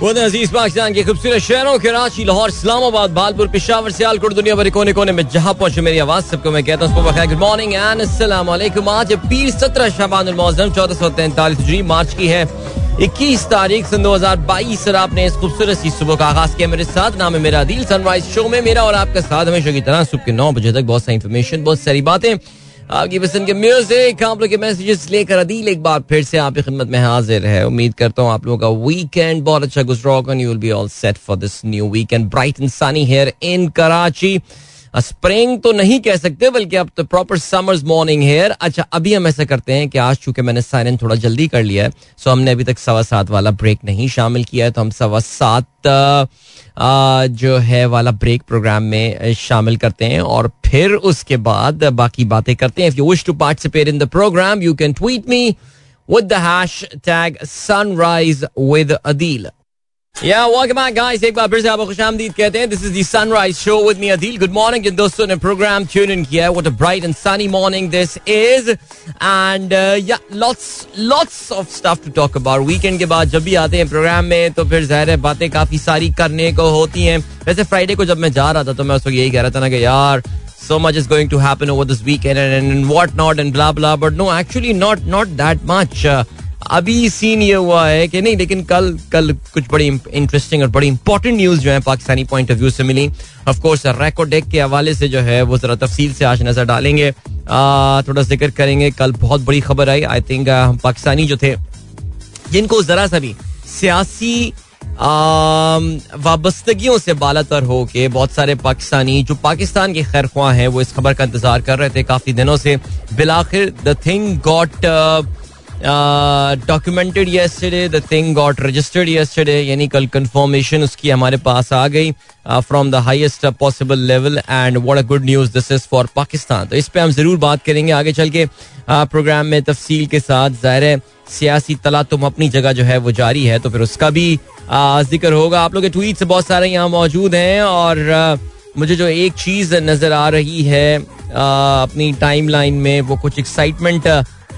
वो अज़ीज़ पाकिस्तान के खूबसूरत शहरों कराची लाहौर, इस्लामाबाद, भालपुर, पिशावर, सियालकोट, दुनिया भर कोने कोने में जहाँ पहुँचे मेरी आवाज़, सबको मैं कहता हूँ गुड मॉर्निंग एंड अस्सलाम आज पीर सत्रह शबान चौदह सौ तैंतालीस मार्च की है। इक्कीस तारीख सन दो हज़ार बाईस आपने इस खूबसूरत सी सुबह का आगाज़ किया मेरे साथ। नाम है मेरा दिल सनराइज शो में मेरा और आपका साथ हमेशा की तरह सुबह के नौ बजे तक बहुत सारी इन्फॉर्मेशन बहुत सारी बातें। आपकी पसंद के म्यूज़िक आप लोग के मैसेजेस लेकर अदील एक बार फिर से आपकी खिदमत में हाजिर है। उम्मीद करता हूँ आप लोगों का वीकेंड बहुत अच्छा गुजरा होगा you will be all set for this new weekend bright and sunny here in Karachi spring तो नहीं कह सकते, बल्कि अब तो प्रॉपर समर्स मॉर्निंग हेयर अच्छा अभी हम ऐसा करते हैं कि आज चूँकि मैंने साइरन थोड़ा जल्दी कर लिया है सो हमने अभी तक सवा सात वाला ब्रेक नहीं शामिल किया है तो हम सवा सात जो है वाला ब्रेक प्रोग्राम में शामिल करते हैं। और फिर उसके बाद बाकी बातें करते हैं। If you wish to participate in the programme you can tweet me with the hashtag sunrise with Adeel या वेलकम बैक गाइस एक बार फिर से आपको खुशामदीद कहते हैं this is the sunrise show with me Adeel good morning जिन दोस्तों ने प्रोग्राम ट्यून इन किया है what a bright and sunny morning this is and yeah lots lots of stuff to talk about weekend के बाद जब भी आते हैं प्रोग्राम में तो फिर जाहिर है बातें काफी सारी करने को होती हैं वैसे फ्राइडे को जब मैं जा रहा था तो मैं उस वक्त यही कह रहा था ना कि यार so much is going to happen over this weekend and, and, and what not and blah blah but no actually not not that much uh, अभी सीन ये हुआ है कि नहीं, लेकिन कल कल कुछ बड़ी इंटरेस्टिंग और बड़ी इंपॉर्टेंट न्यूज़ जो है पाकिस्तानी पॉइंट ऑफ़ व्यू से मिली। ऑफ़ कोर्स रेकोडेक के हवाले से जो है वो जरा तफसील से आज नज़र डालेंगे। थोड़ा ज़िक्र करेंगे, कल बहुत बड़ी खबर आई। आई थिंक हम पाकिस्तानी जो थे, जिनको जरा सा भी सियासी वाबस्तगियों से बालातर हो के बहुत सारे पाकिस्तानी, जो पाकिस्तान के खैर ख्वाह हैं, वो इस खबर का इंतज़ार कर रहे थे काफ़ी दिनों से। बिलाखिर the thing got documented yesterday the thing got registered yesterday यानी कल कंफर्मेशन उसकी हमारे पास आ गई from the highest possible level and what a good news this is for Pakistan तो इस पे हम ज़रूर बात करेंगे, आगे चल के प्रोग्राम में तफसील के साथ ज़ाहिर है, सियासी तला तुम अपनी जगह जो है वो जारी है तो फिर उसका भी ज़िक्र होगा। आप लोग के ट्वीट बहुत सारे यहाँ मौजूद हैं और मुझे जो एक चीज़ नज़र आ रही है अपनी टाइम लाइन में वो कुछ एक्साइटमेंट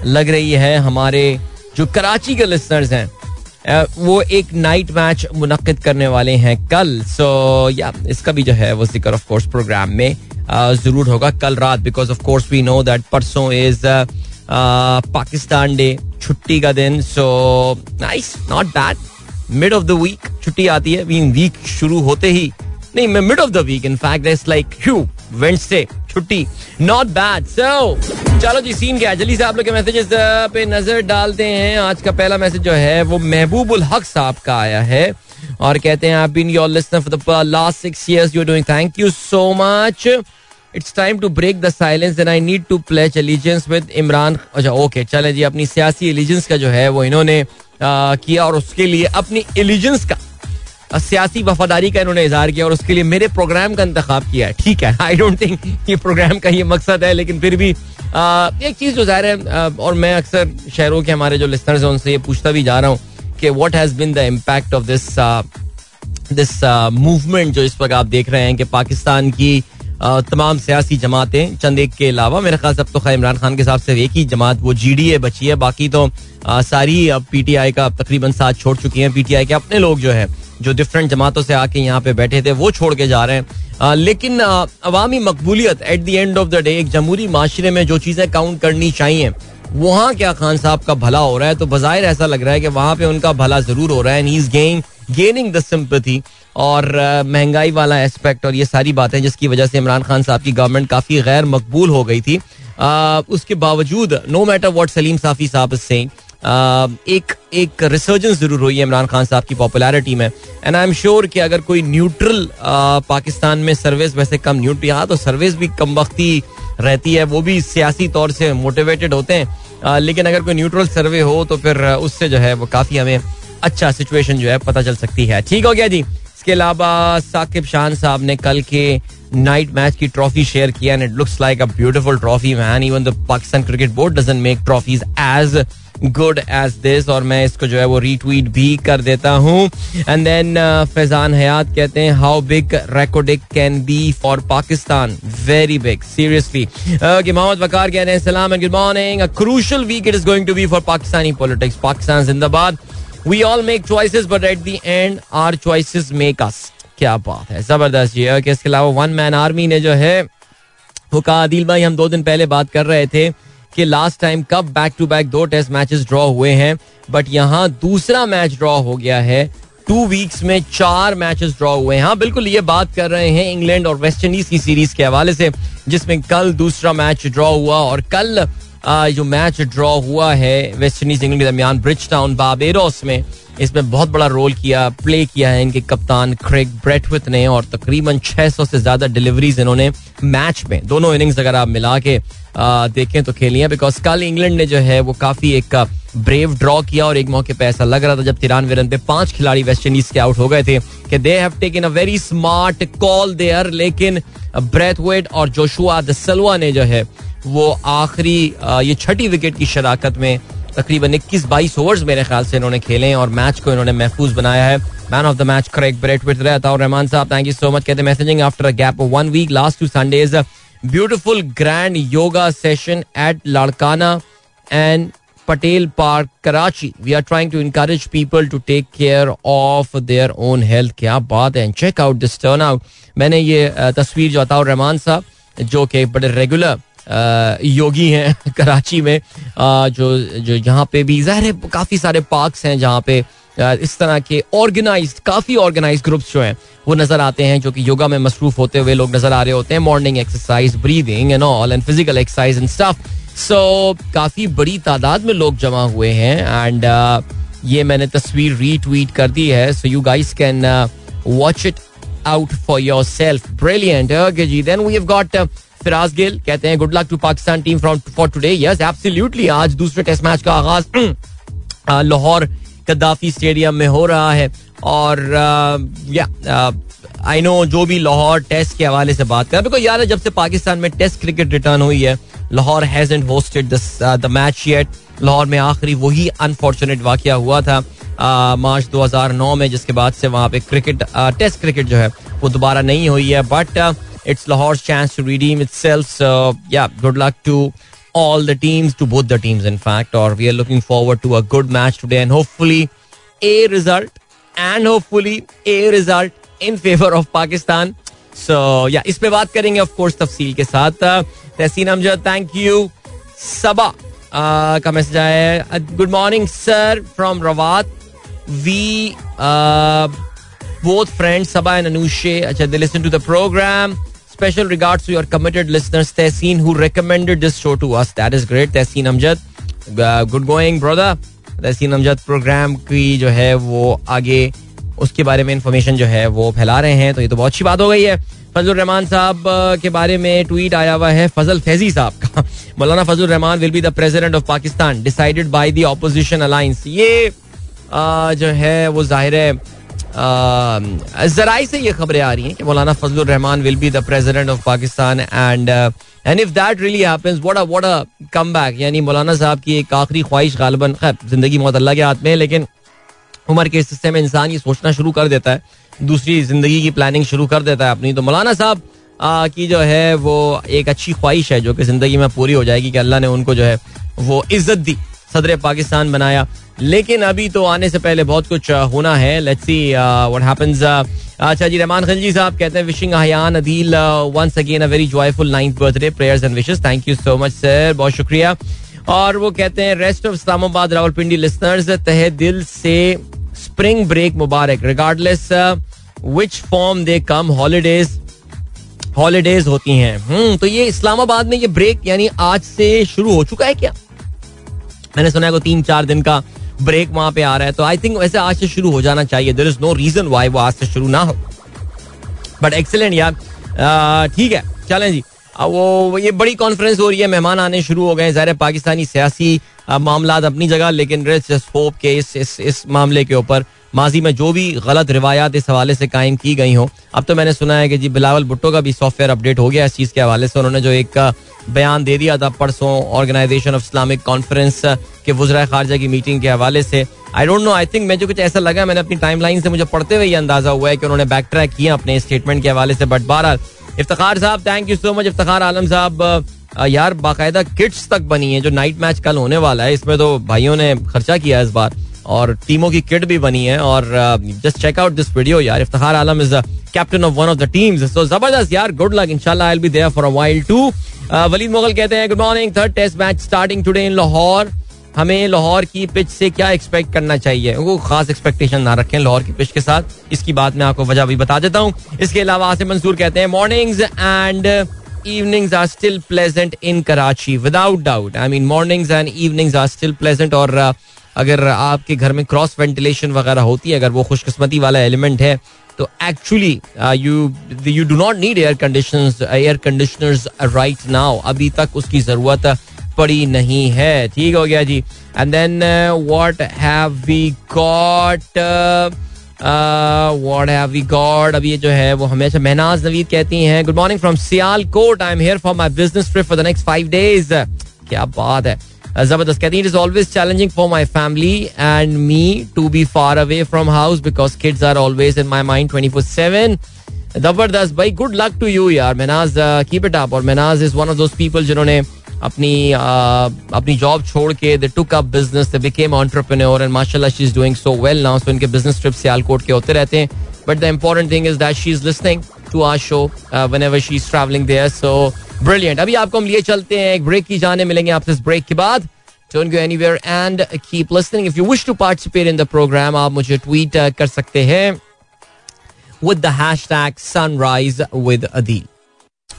लग रही है हमारे जो कराची के लिसनर्स हैं वो एक नाइट मैच मुनद करने वाले हैं कल। सो या, इसका भी जो है वो ज़िक्र ऑफ़ कोर्स प्रोग्राम में ज़रूर होगा कल रात because of course we know that परसों इज़ पाकिस्तान डे छुट्टी का दिन। So nice not bad mid of the week छुट्टी आती है। वीक शुरू होते ही, नहीं mid of the week in fact it's like hue Wednesday छुट्टी। नॉट बैड सो चलो जी सीन क्या जल्दी से आप लोग के मैसेजेस पे नज़र डालते हैं। आज का पहला मैसेज जो है, वो महबूबुल हक साहब का आया है। और कहते हैं आप been your listener for the last six years you doing thank you so much it's time to break the silence and I need to pledge allegiance with Imran अच्छा ओके चले जी, अपनी सियासी एलिजेंस का जो है, वो इन्होंने किया और उसके लिए अपनी एलिजेंस का सियासी वफादारी का इन्होंने इजहार किया और उसके लिए मेरे प्रोग्राम का इंतखब किया है। ठीक है आई डोंट थिंक ये प्रोग्राम का ये मकसद है लेकिन फिर भी आ, एक चीज़ जो ज़ाहिर है और मैं अक्सर शहरों के हमारे जो लिस्नर्स हैं उनसे ये पूछता भी जा रहा हूँ कि what has been the impact of this this movement जो इस वक्त आप देख रहे हैं कि पाकिस्तान की तमाम सियासी जमातें चंद एक के अलावा मेरे ख्याल से अब तो खैर इमरान खान के हिसाब से एक ही जमात वो जी डी ए बची है। बाकी तो सारी अब पी टी आई का तकरीबन साथ छोड़ चुकी हैं। पी टी आई के अपने लोग जो है जो डिफरेंट जमातों से आके यहाँ पे बैठे थे वो छोड़ के जा रहे हैं। आ, लेकिन अवामी मकबूलियत at the end of the day एक जमहूरी माशरे में जो चीज़ें काउंट करनी चाहिए वहाँ क्या खान साहब का भला हो रहा है? तो बाहिर ऐसा लग रहा है कि वहाँ पे उनका भला ज़रूर हो रहा है। Is going gaining the sympathy और महँगाई वाला एस्पेक्ट और ये सारी बातें जिसकी वजह से इमरान खान साहब की गवर्नमेंट काफ़ी गैर मकबूल हो गई थी। उसके बावजूद no matter what Saleem Safi sahab से एक एक रिसर्जेंस ज़रूर हुई है इमरान खान साहब की पॉपुलैरिटी में। एंड आई एम श्योर कि अगर कोई न्यूट्रल पाकिस्तान में सर्विस वैसे कम न्यूट्रल यहाँ तो सर्विस भी कम वक्ती रहती है, वो भी सियासी तौर से मोटिवेटेड होते हैं। लेकिन अगर कोई न्यूट्रल सर्वे हो तो फिर उससे जो है वो काफ़ी हमें अच्छा सिचुएशन जो है पता चल सकती है। ठीक हो गया जी? इसके अलावा साकिब शान साहब ने कल के नाइट मैच की ट्रॉफी शेयर किया and it looks like a beautiful trophy man even the Pakistan cricket board doesn't make trophies as good as this और मैं इसको जो है वो रीट्वीट भी कर देता हूँ। एंड देन फैजान हयात कहते हैं how big Reko Diq can be for Pakistan very big seriously Mohammad Waqar कह रहे हैं सलाम and good morning a crucial week it is going to be for Pakistani politics Pakistan जिंदाबाद we all make choices but at the end our choices make us क्या बात है? ज़बरदस्त जी okay इसके अलावा वन मैन आर्मी ने जो है वो कहा आदिल भाई, हम दो दिन पहले बात कर रहे थे कि लास्ट टाइम कब बैक टू बैक दो टेस्ट मैचेस ड्रॉ हुए हैं बट यहाँ दूसरा मैच ड्रॉ हो गया है। टू वीक्स में चार मैचेस ड्रॉ हुए हैं। हाँ बिल्कुल ये बात कर रहे हैं इंग्लैंड और वेस्ट इंडीज की सीरीज़ के हवाले से, जिसमें कल दूसरा मैच ड्रॉ हुआ और कल जो मैच ड्रॉ हुआ है वेस्ट इंडीज इंग्लैंड के दरमियान ब्रिज टाउन बाबेरोस में, इसमें बहुत बड़ा रोल किया प्ले किया है इनके कप्तान क्रेग ब्रेटविथ ने और तकरीबन 600 से ज़्यादा डिलीवरीज इन्होंने मैच में, दोनों इनिंग्स अगर आप मिला के देखें तो खेली हैं बिकॉज़ कल इंग्लैंड ने जो है, वो काफ़ी एक ब्रेव ड्रॉ किया और एक मौके पे ऐसा लग रहा था जब तिरानवे रन पे पाँच खिलाड़ी वेस्ट इंडीज के आउट हो गए थे, कि they have taken a very smart call there लेकिन ब्रेथवेट और जोशुआ द सलवा ने जो है, वो आखिरी ये छठी विकेट की शराकत में तकरीबन इक्कीस बाईस ओवर्स मेरे ख्याल से इन्होंने खेले और मैच को इन्होंने महफूज बनाया है। Man of the match correct Brett और Rahman sahab thank you so much कहते messaging after a gap one week last two Sundays beautiful grand yoga session at Larkana and Patel park Karachi we are trying to encourage people to take care of their own health क्या बात है? Check out this turn out मैंने ये तस्वीर जो अताउर रहमान साहब, जो कि बड़े रेगुलर योगी हैं कराची में जो जो यहाँ पे भी, ज़ाहिर काफ़ी सारे पार्क्स हैं जहाँ पे इस तरह के ऑर्गेनाइज काफ़ी ऑर्गेनाइज ग्रुप्स जो हैं, वो नज़र आते हैं, जो कि योगा में मसरूफ होते हुए लोग नज़र आ रहे होते हैं morning exercise breathing and all and physical exercise and stuff so काफ़ी बड़ी तादाद में लोग जमा हुए हैं एंड ये मैंने तस्वीर रीट्वीट कर दी है so you guys can watch it out for yourself brilliant ji then we have got Firaz Gill कहते हैं good luck to Pakistan team from for today yes absolutely आज दूसरे टेस्ट मैच का आगाज़ लाहौर कद्दाफी स्टेडियम में हो रहा है। और या आई नो जो भी लाहौर टेस्ट के हवाले से बात करें। बिकॉज़ यार जब से पाकिस्तान में टेस्ट क्रिकेट रिटर्न हुई है Lahore hasn't hosted the match yet Lahore में आखिरी वही अनफॉर्चुनेट वाकया हुआ था मार्च 2009 में जिसके बाद से वहाँ पे क्रिकेट टेस्ट क्रिकेट जो है वो दोबारा नहीं हुई है। But it's Lahore chance to redeem itself. So, yeah, good luck to all the teams, to both the teams, in fact. Or we are looking forward to a good match today and hopefully a result and hopefully a result in favor of Pakistan. So, yeah, इस पे बात करेंगे of course तफसील के साथ Tehseen Amjad thank you Saba का message आया है good morning sir from Rawat we both friends Sabah and Anushe अच्छा they listen to the program Regards to your committed listeners, Tehseen, who recommended this show to us. That is great, Tehseen Amjad. Uh, good going, brother. Tehseen Amjad programme की जो है वो आगे उसके बारे में information जो है वो फैला रहे हैं तो ये तो बहुत अच्छी बात हो गई है फजल रहमान साहब के बारे में ट्वीट आया हुआ है फजल फैजी साहब का Maulana Fazl Rehman will be the president of Pakistan decided by the opposition alliance ये जो है वो ज़ाहिर है जराई से ये खबरें आ रही हैं कि Maulana Fazl Rehman will be the president of Pakistan and and if that really happens what a what a comeback यानी मौलाना साहब की एक आखिरी ख्वाहिश गालबन, खैर, ज़िंदगी मौत अल्लाह के हाथ में है, लेकिन उम्र के हिस्से में इंसान ये सोचना शुरू कर देता है, दूसरी ज़िंदगी की प्लानिंग शुरू कर देता है अपनी। तो मौलाना साहब की जो है वो एक अच्छी ख्वाहिश है, जो कि ज़िंदगी में पूरी हो जाएगी कि अल्लाह ने उनको जो है वो इज़्ज़त दी। सदर पाकिस्तान बनाया। लेकिन अभी तो आने से पहले बहुत कुछ होना है। लेट्स सी व्हाट हैपेंस अच्छा जी, रहमान खलजी साहब कहते हैं wishing Ahyan Adeel once again a very joyful ninth birthday prayers and wishes thank you so much sir बहुत शुक्रिया। और वो कहते हैं rest of Islamabad Rawalpindi listeners तहे दिल से spring break Mubarak. Regardless which form they come holidays holidays होती हैं। हम्म तो ये इस्लामाबाद में ये ब्रेक यानी आज से शुरू हो चुका है क्या? मैंने सुना है को तीन चार दिन का ब्रेक वहाँ पे आ रहा है तो आई थिंक वैसे आज से शुरू हो जाना चाहिए। There is no reason why वो आज से शुरू ना हो। बट एक्सेलेंट यार। ठीक है। चलें जी। वो ये बड़ी कॉन्फ्रेंस हो रही है, मेहमान आने शुरू हो गए ज़ाहिर पाकिस्तानी सियासी मामला अपनी जगह, लेकिन होप के इस इस इस मामले के ऊपर, माजी में जो भी गलत रिवायात इस हवाले से कायम की गई हो। अब तो मैंने सुना है कि जी, बिलावल भुट्टो का भी सॉफ्टवेयर अपडेट हो गया इस चीज़ के हवाले से। उन्होंने जो एक बयान दे दिया था परसों ऑर्गेनाइजेशन ऑफ़ इस्लामिक कॉन्फ्रेंस के वजरा खारजा की मीटिंग के हवाले से। I don't know I think मैं जो कुछ ऐसा लगा, मैंने अपनी टाइम से मुझे पढ़ते हुए ये अंदाज़ा हुआ है कि उन्होंने बैक ट्रैक किया अपने स्टेटमेंट के हवाले से। बट बहरहाल इफ्तार साहब thank you so much Iftar Alam साहब। यार, बाकायदा किट्स तक बनी है, जो नाइट मैच कल होने वाला है, इसमें तो भाइयों ने खर्चा किया है इस बार, और टीमों की किट भी बनी है, और just check out this video यार, Iftar Alam is captain of one of the teams so ज़बरदस्त यार गुड लक इंशाल्लाह I will be there for a while to Waleed Mughal कहते हैं good morning third test match starting today in Lahore हमें लाहौर की pitch से क्या expect करना चाहिए? वो खास एक्सपेक्टेशन ना रखें लाहौर की पिच के साथ। इसकी बात मैं आपको वजह भी बता देता हूँ। इसके अलावा आसिम मंसूर कहते हैं mornings and evenings are still pleasant in Karachi without doubt. I mean mornings and evenings are still pleasant और uh, अगर आपके घर में क्रॉस वेंटिलेशन वगैरह होती है अगर वो खुशकिस्मती वाला एलिमेंट है तो actually you you do not need air condition air conditioners right now अभी तक उसकी ज़रूरत पड़ी नहीं है। ठीक हो गया जी। And then what have we got what have we got अब जो है, वो हमेशा महनाज नवीद कहती हैं good morning from Sialkot I am here for my business trip for the next five days क्या बात है। ज़बरदस्त कहती है it is always challenging for my family and me to be far away from house because kids are always in my mind twenty four seven ज़बरदस्त, भाई good luck to you यार। Menaz keep it up और Mehnaz is one of those people जिन्होंने अपनी अपनी job छोड़ के they took up business they became entrepreneur and माशाल्लाह she is doing so well now so इनके बिज़नेस ट्रिप सियालकोट के होते रहते हैं but the important thing is that she is listening to our show whenever she is travelling there so brilliant अभी आपको हम लिए चलते हैं एक ब्रेक की जाने मिलेंगे आपसे इस ब्रेक के बाद Don't go anywhere and keep listening. If you wish to participate in the program, आप मुझे ट्वीट कर सकते हैं with the hashtag sunrise with Adil.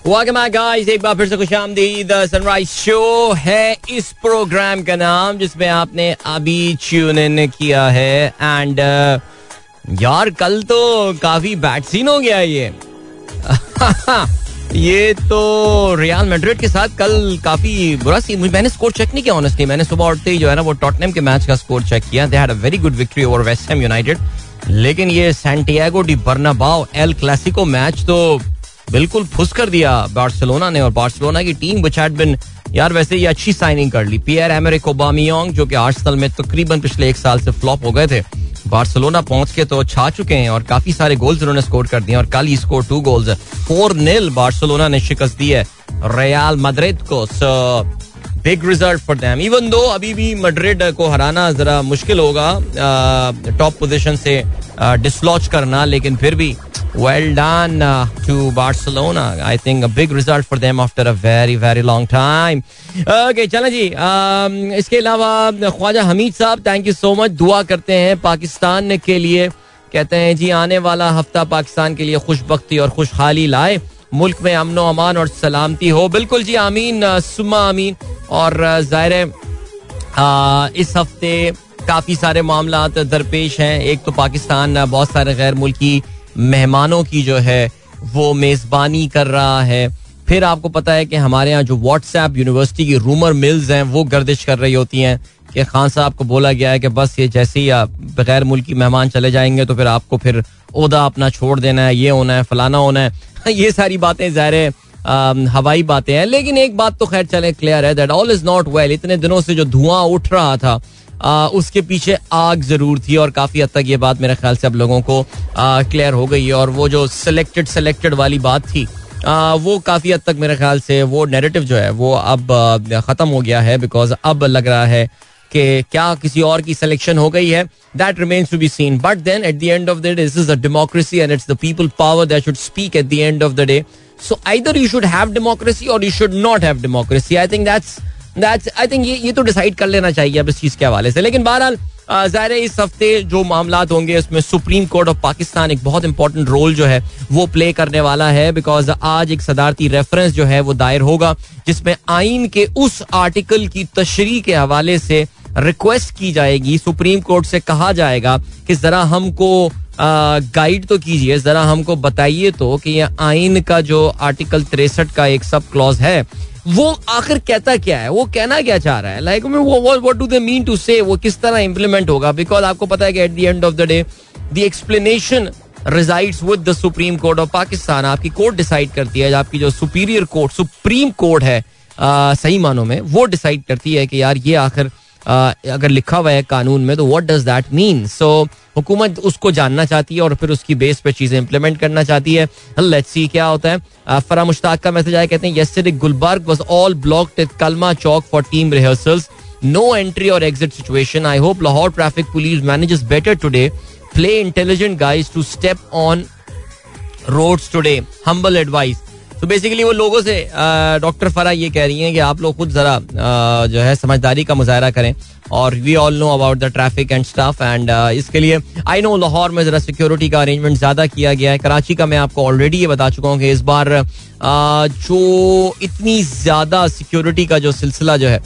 Welcome back guys. एक बार फिर से खुश आमदीद सनराइज शो है इस प्रोग्राम का नाम जिसमें आपने अभी ट्यून इन किया है। एंड uh, यार कल तो काफ़ी बैड सीन हो गया ये। ये तो रियाल मेड्रिड के साथ कल काफ़ी बुरा सी मैंने स्कोर चेक नहीं किया ऑनेस्टली मैंने सुबह उठते ही जो है ना वो टॉटनम के मैच का स्कोर चेक किया। They had a very good victory over West Ham United लेकिन ये Santiago de Bernabeu El Clasico match तो बिल्कुल फुस कर दिया बार्सिलोना ने, और बार्सिलोना की टीम विच बिन यार वैसे ये अच्छी साइनिंग कर ली। पियर एमरिक ओबामियोंग जो कि आर्सेनल में तकरीबन पिछले एक साल से फ्लॉप हो गए थे, बार्सिलोना पहुँच के तो छा चुके हैं, और काफ़ी सारे गोल्स उन्होंने स्कोर कर दिए, और कल ही score two goals four nil Barcelona ने शिकस्त दी है रयाल मद्रिद को big result for them even though अभी भी मड्रिड को हराना जरा मुश्किल होगा टॉप पोजीशन से डिसलॉच करना लेकिन फिर भी well done Barcelona. I think a big result for them after a very very long time. Okay, चलो जी इसके अलावा ख्वाजा हमीद साहब थैंक यू सो मच दुआ करते हैं पाकिस्तान के लिए कहते हैं जी आने वाला हफ़्ता पाकिस्तान के लिए खुशबख्ती और खुशहाली लाए मुल्क में अमन अमान और सलामती हो। बिल्कुल जी, आमीन सुमा आमीन। और ज़ाहिर इस हफ़्ते काफ़ी सारे मामला दरपेश हैं। एक तो पाकिस्तान बहुत सारे गैर मुल्की मेहमानों की जो है, वो मेज़बानी कर रहा है। फिर आपको पता है कि हमारे यहाँ जो व्हाट्सएप यूनिवर्सिटी की रूमर मिल्स हैं, वो गर्दिश कर रही होती हैं कि खान साहब को बोला गया है कि बस ये जैसे ही बगैर मुल्की मेहमान चले जाएँगे तो फिर आपको फिर ओदा अपना छोड़ देना है ये होना है फलाना होना है। ये सारी बातें ज़ाहिर हवाई बातें हैं। लेकिन एक बात तो खैर चले क्लियर है that all is not well इतने दिनों से जो धुआँ उठ रहा था आ, उसके पीछे आग ज़रूर थी और काफ़ी हद तक ये बात मेरे ख्याल से अब लोगों को क्लियर हो गई है। और वो जो सिलेक्टेड सिलेक्टेड वाली बात थी आ, वो काफ़ी हद तक मेरे ख्याल से वो नेरेटिव जो है वो अब खत्म हो गया है बिकॉज़ अब लग रहा है कि क्या किसी और की सिलेक्शन हो गई है? That remains to be seen but then at the end of the day this is a democracy and it's the people power that should speak at the end of the day so either you should have democracy or you should not have democracy I think that's that's I think ये ये तो decide कर लेना चाहिए अब इस चीज़ के हवाले से लेकिन बहरहाल ज़ाहिर इस हफ़्ते जो मामला होंगे उसमें सुप्रीम कोर्ट ऑफ़ पाकिस्तान एक बहुत इंपॉर्टेंट रोल जो है वो प्ले करने वाला है बिकॉज़ आज एक सदारती रेफरेंस जो है वो दायर होगा जिसमें आइन के उस आर्टिकल की तशरी के हवाले से रिक्वेस्ट की जाएगी सुप्रीम कोर्ट से कहा जाएगा कि जरा हमको गाइड तो कीजिए जरा हमको बताइए तो कि यह आइन का जो आर्टिकल तिरसठ का एक सब क्लॉज है वो आखिर कहता क्या है? वो कहना क्या चाह रहा है? Like what do they mean to say वो किस तरह इंप्लीमेंट होगा? बिकॉज़ आपको पता है कि at the end of the day the explanation resides with the Supreme Court of Pakistan आपकी कोर्ट डिसाइड करती है आपकी जो सुपीरियर कोर्ट सुप्रीम कोर्ट है आ, सही मानों में वो डिसाइड करती है कि यार ये आखिर अगर लिखा हुआ है कानून में तो what does that mean so हुकूमत उसको जानना चाहती है और फिर उसकी बेस पे चीज़ें इंप्लीमेंट करना चाहती है। लेट्स सी क्या होता है। फरा मुश्ताक का मैसेज आया, कहते हैं Gulberg was all blocked at Kalma Chowk for team rehearsals no entry और exit situation I hope Lahore traffic police manages better today play intelligent guys to step on roads today humble advice तो basically वो लोगों से doctor फरा ये कह रही हैं कि आप लोग खुद जरा जो है समझदारी का मुजाहरा करें और we all know about the traffic and staff and इसके लिए आई नो लाहौर में जरा सिक्योरिटी का अरेंजमेंट ज़्यादा किया गया है। कराची का मैं आपको ऑलरेडी ये बता चुका हूँ कि इस बार जो इतनी ज़्यादा सिक्योरिटी का जो सिलसिला जो है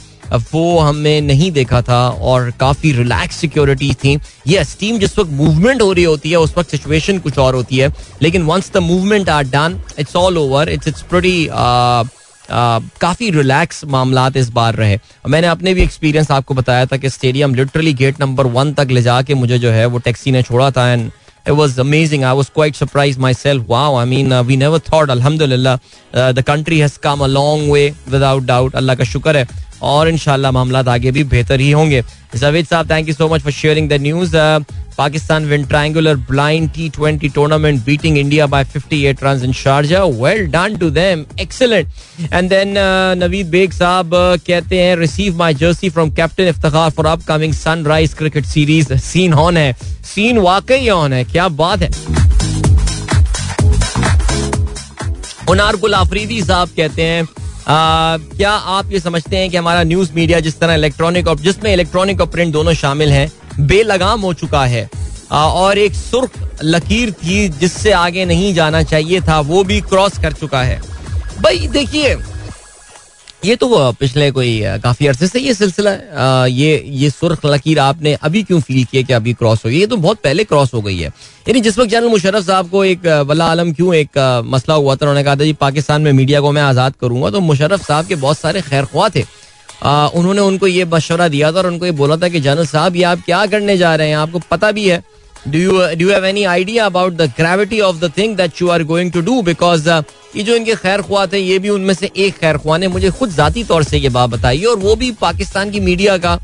वो हमने नहीं देखा था और काफ़ी रिलैक्स सिक्योरिटी थी ये टीम जिस वक्त मूवमेंट हो रही होती है उस वक्त सिचुएशन कुछ और होती है लेकिन once the movement are done it's all over it's it's pretty काफ़ी रिलैक्स मामला इस बार रहे मैंने अपने भी एक्सपीरियंस आपको बताया था कि stadium literally gate number one तक ले जाके मुझे जो है वो टैक्सी ने छोड़ा था and it was amazing. I was quite surprised myself. Wow, I mean, uh, we never thought, Alhamdulillah, uh, the country has come a long way without doubt. Allah का शुक्र है और इनशाला मामला आगे भी बेहतर ही होंगे। जवेद साहब thank you so much for sharing the news Pakistan win triangular blind T twenty tournament beating India by 58 run in Sharjah well done to them excellent and then Naveed Baig साहब कहते हैं receive my jersey from captain Iftar for upcoming sunrise cricket series scene on है। Scene वाकई on है। क्या बात है। उनार गुल आफरीदी साहब कहते हैं क्या आप ये समझते हैं कि हमारा न्यूज़ मीडिया जिस तरह इलेक्ट्रॉनिक और जिसमें इलेक्ट्रॉनिक और प्रिंट दोनों शामिल हैं, बेलगाम हो चुका है। और एक सुर्ख लकीर थी जिससे आगे नहीं जाना चाहिए था, वो भी क्रॉस कर चुका है। भाई, देखिए ये तो पिछले कोई काफ़ी अरसे से ये सिलसिला है आ, ये ये सुर्ख लकीर आपने अभी क्यों फील किया कि अभी क्रॉस हो गई? ये तो बहुत पहले क्रॉस हो गई है। यानी जिस वक्त जनरल मुशरफ साहब को एक वला आलम क्यों एक मसला हुआ था उन्होंने कहा था जी पाकिस्तान में मीडिया को मैं आज़ाद करूँगा तो मुशरफ साहब के बहुत सारे खैर ख्वाह थे। आ, उन्होंने उनको ये मशवरा दिया था और उनको ये बोला था कि जनरल साहब ये आप क्या करने जा रहे हैं? आपको पता भी है। Do you do any idea about the gravity of the thing that you are going to do? Because uh, ये जो इनके खैर ख्वाह थे ये भी उनमें से एक खैर ख्वाह ने मुझे खुद जाती तौर से ये बात बताई और वो भी पाकिस्तान की मीडिया का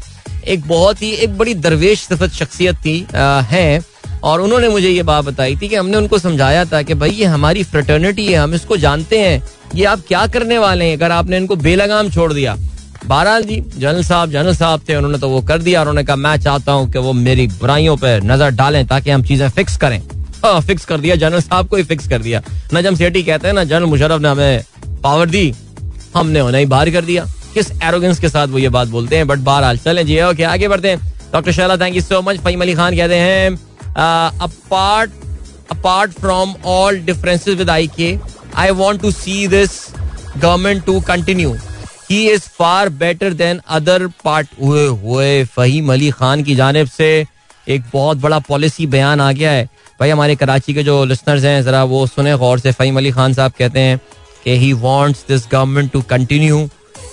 एक बहुत ही, एक बड़ी दरवेश सिफत शख्सियत थी है। और उन्होंने मुझे ये बात बताई थी कि हमने उनको समझाया था कि भाई, ये हमारी फ्रेटर्निटी है, हम इसको जानते हैं। ये आप क्या करने वाले हैं? अगर आपने इनको बेलगाम छोड़ दिया। बहरहाल जी, जनरल साहब जनरल साहब थे, उन्होंने तो वो कर दिया। उन्होंने कहा, मैं चाहता हूँ कि वो मेरी बुराइयों पर नज़र डालें ताकि हम चीज़ें फिक्स करें। फिक्स कर दिया, जनरल साहब को ही फिक्स कर दिया। नजम सेठी कहते हैं ना, जनरल मुशरफ ने हमें पावर दी, हमने उन्हें ही बाहर कर दिया। किस एरोगेंस के साथ वो ये बात बोलते हैं बट बहरहाल, चले जी ओके आगे बढ़ते हैं। Doctor Shaila thank you so much Faheem Ali Khan कहते हैं apart apart from all differences with I K I want to see this government to continue he is far better than other part हुए हुए, फहीम अली खान की जानब से एक बहुत बड़ा पॉलिसी बयान आ गया है। भाई, हमारे कराची के जो लिसनर्स हैं, जरा वो सुने, गौर से फहीम अली खान साहब कहते हैं कि he wants this government to continue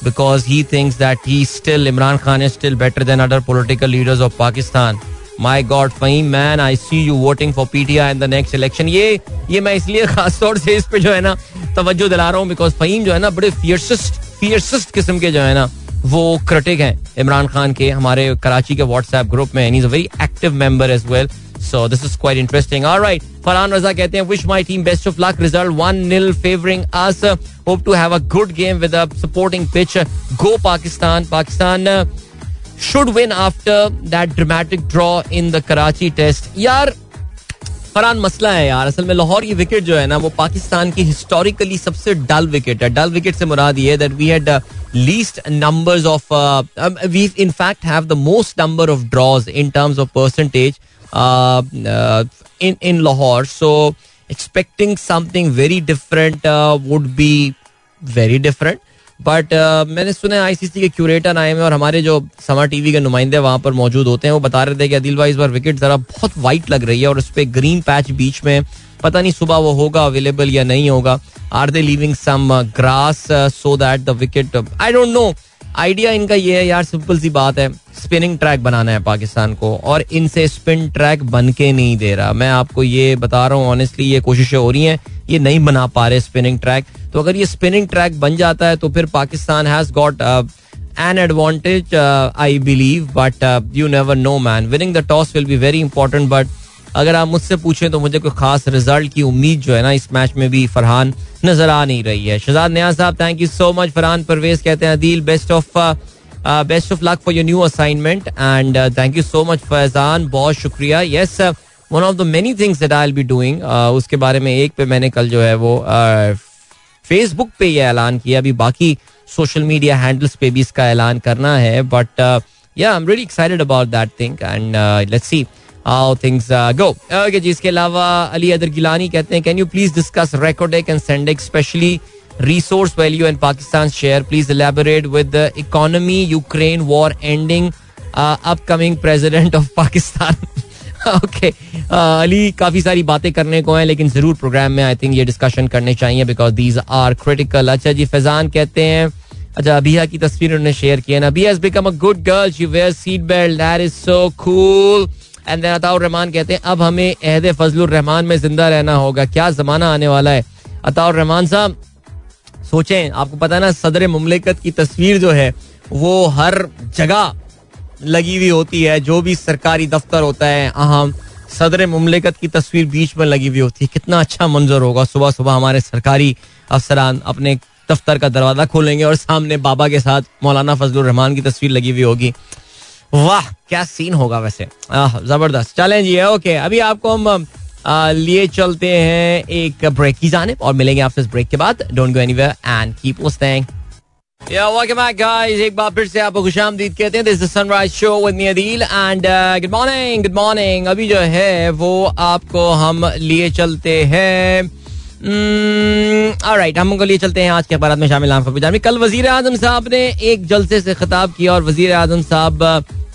because he thinks that he still Imran Khan is still better than other political leaders of Pakistan my god Faheem man I see you voting for PTI in the next election ये ये मैं इसलिए खास तौर से इस पे जो है ना, तवज्जो दिला रहा हूँ बिकॉज़ फहीम जो है ना, बड़े फियरसिस्ट फियरसिस्ट किस्म के जो है ना, वो क्रिटिक हैं। इमरान खान के, हमारे कराची के व्हाट्सएप ग्रुप में very active member as well so this is quite interesting alright Farhan Raza कहते हैं wish my team best of luck result 1 nil favouring us hope to have a good game with a supporting pitch go Pakistan Pakistan should win after that dramatic draw in the Karachi test यार फरहान मसला है यार असल में लाहौर की wicket जो है ना वो पाकिस्तान की हिस्टोरिकली सबसे डल विकेट है डल विकेट से मुराद ये that we had least numbers of we in fact have the most number of draws in terms of in in Lahore so expecting something very different would be very different but मैंने सुना है ICC के curator आए हैं और हमारे जो summer TV के नुमाइंदे वहाँ पर मौजूद होते हैं, वो बता रहे थे कि अदिल भाई इस बार विकेट जरा बहुत वाइट लग रही है और उस पर ग्रीन पैच बीच में पता नहीं सुबह वो होगा अवेलेबल या नहीं होगा. Are they leaving some grass so that the wicket I don't know idea इनका ये है यार, सिंपल सी बात है स्पिनिंग ट्रैक बनाना है पाकिस्तान को, और इनसे स्पिन ट्रैक बन के नहीं दे रहा। मैं आपको ये बता रहा हूँ ऑनेस्टली ये कोशिशें हो रही हैं, ये नहीं बना पा रहे स्पिनिंग ट्रैक तो अगर ये स्पिनिंग ट्रैक बन जाता है तो फिर Pakistan has got an advantage I believe but you never know man winning the toss will be very important but अगर आप मुझसे पूछें तो मुझे कोई खास रिज़ल्ट की उम्मीद जो है ना इस मैच में भी फरहान नज़र आ नहीं रही है। शहजाद नया साहब thank you so much Farhan Parvez कहते हैं Adeel best of best of luck for your new assignment and thank you so much Faizan बहुत शुक्रिया। Yes one of the many things that I be doing उसके बारे में एक पे मैंने कल जो है वो फेसबुक uh, पे ये ऐलान किया। अभी बाकी सोशल मीडिया हैंडल्स पे भी इसका ऐलान करना है बट या I am really excited about that thing and let's see how things go okay जी इसके अलावा अली अदर गिलानी कहते हैं can you please discuss Rekodiq and Saindak especially and Pakistan's share. Please elaborate with the economy, Ukraine war ending, uh, upcoming president of Pakistan. Okay Ali काफ़ी सारी बातें करने को हैं लेकिन ज़रूर प्रोग्राम में आई थिंक ये डिस्कशन करने चाहिए बिकॉज़ दीज आर क्रिटिकल अच्छा जी फैजान कहते हैं अच्छा अभिया की तस्वीर उन्होंने शेयर की है Abiya has become a good girl she wear seat belt that is so cool and then Ataur Rehman कहते हैं, अब हमें अहद फजलुर रहमान में ज़िंदा रहना होगा। क्या जमाना आने वाला है? अताउर रहमान साहब, सोचें, आपको पता ना, सदर मुमलिकत की तस्वीर जो है, वो हर जगह लगी हुई होती है। जो भी सरकारी दफ्तर होता है अहम सदर मुमलिकत की तस्वीर बीच में लगी हुई होती है। कितना अच्छा मंजर होगा। सुबह सुबह हमारे सरकारी अफसरान अपने दफ्तर का दरवाज़ा खोलेंगे और सामने बाबा के साथ मौलाना फजल रहमान की तस्वीर लगी हुई होगी। वाह क्या सीन होगा वैसे। ज़बरदस्त। चलें जी ओके अभी आपको हम लिए चलते हैं एक ब्रेक की जाने और मिलेंगे आपसे इस ब्रेक के बाद। Don't go anywhere and keep listening Yeah, welcome back, guys. एक बार फिर से आपको खुशामदीद कहते हैं। And good morning good morning अभी जो है वो आपको हम लिए चलते हैं। राइट हम उनको लिए चलते हैं आज के अखबार में शामिल आम कल वज़ीर आज़म साहब ने एक जलसे से खिताब किया और वज़ीर आज़म साहब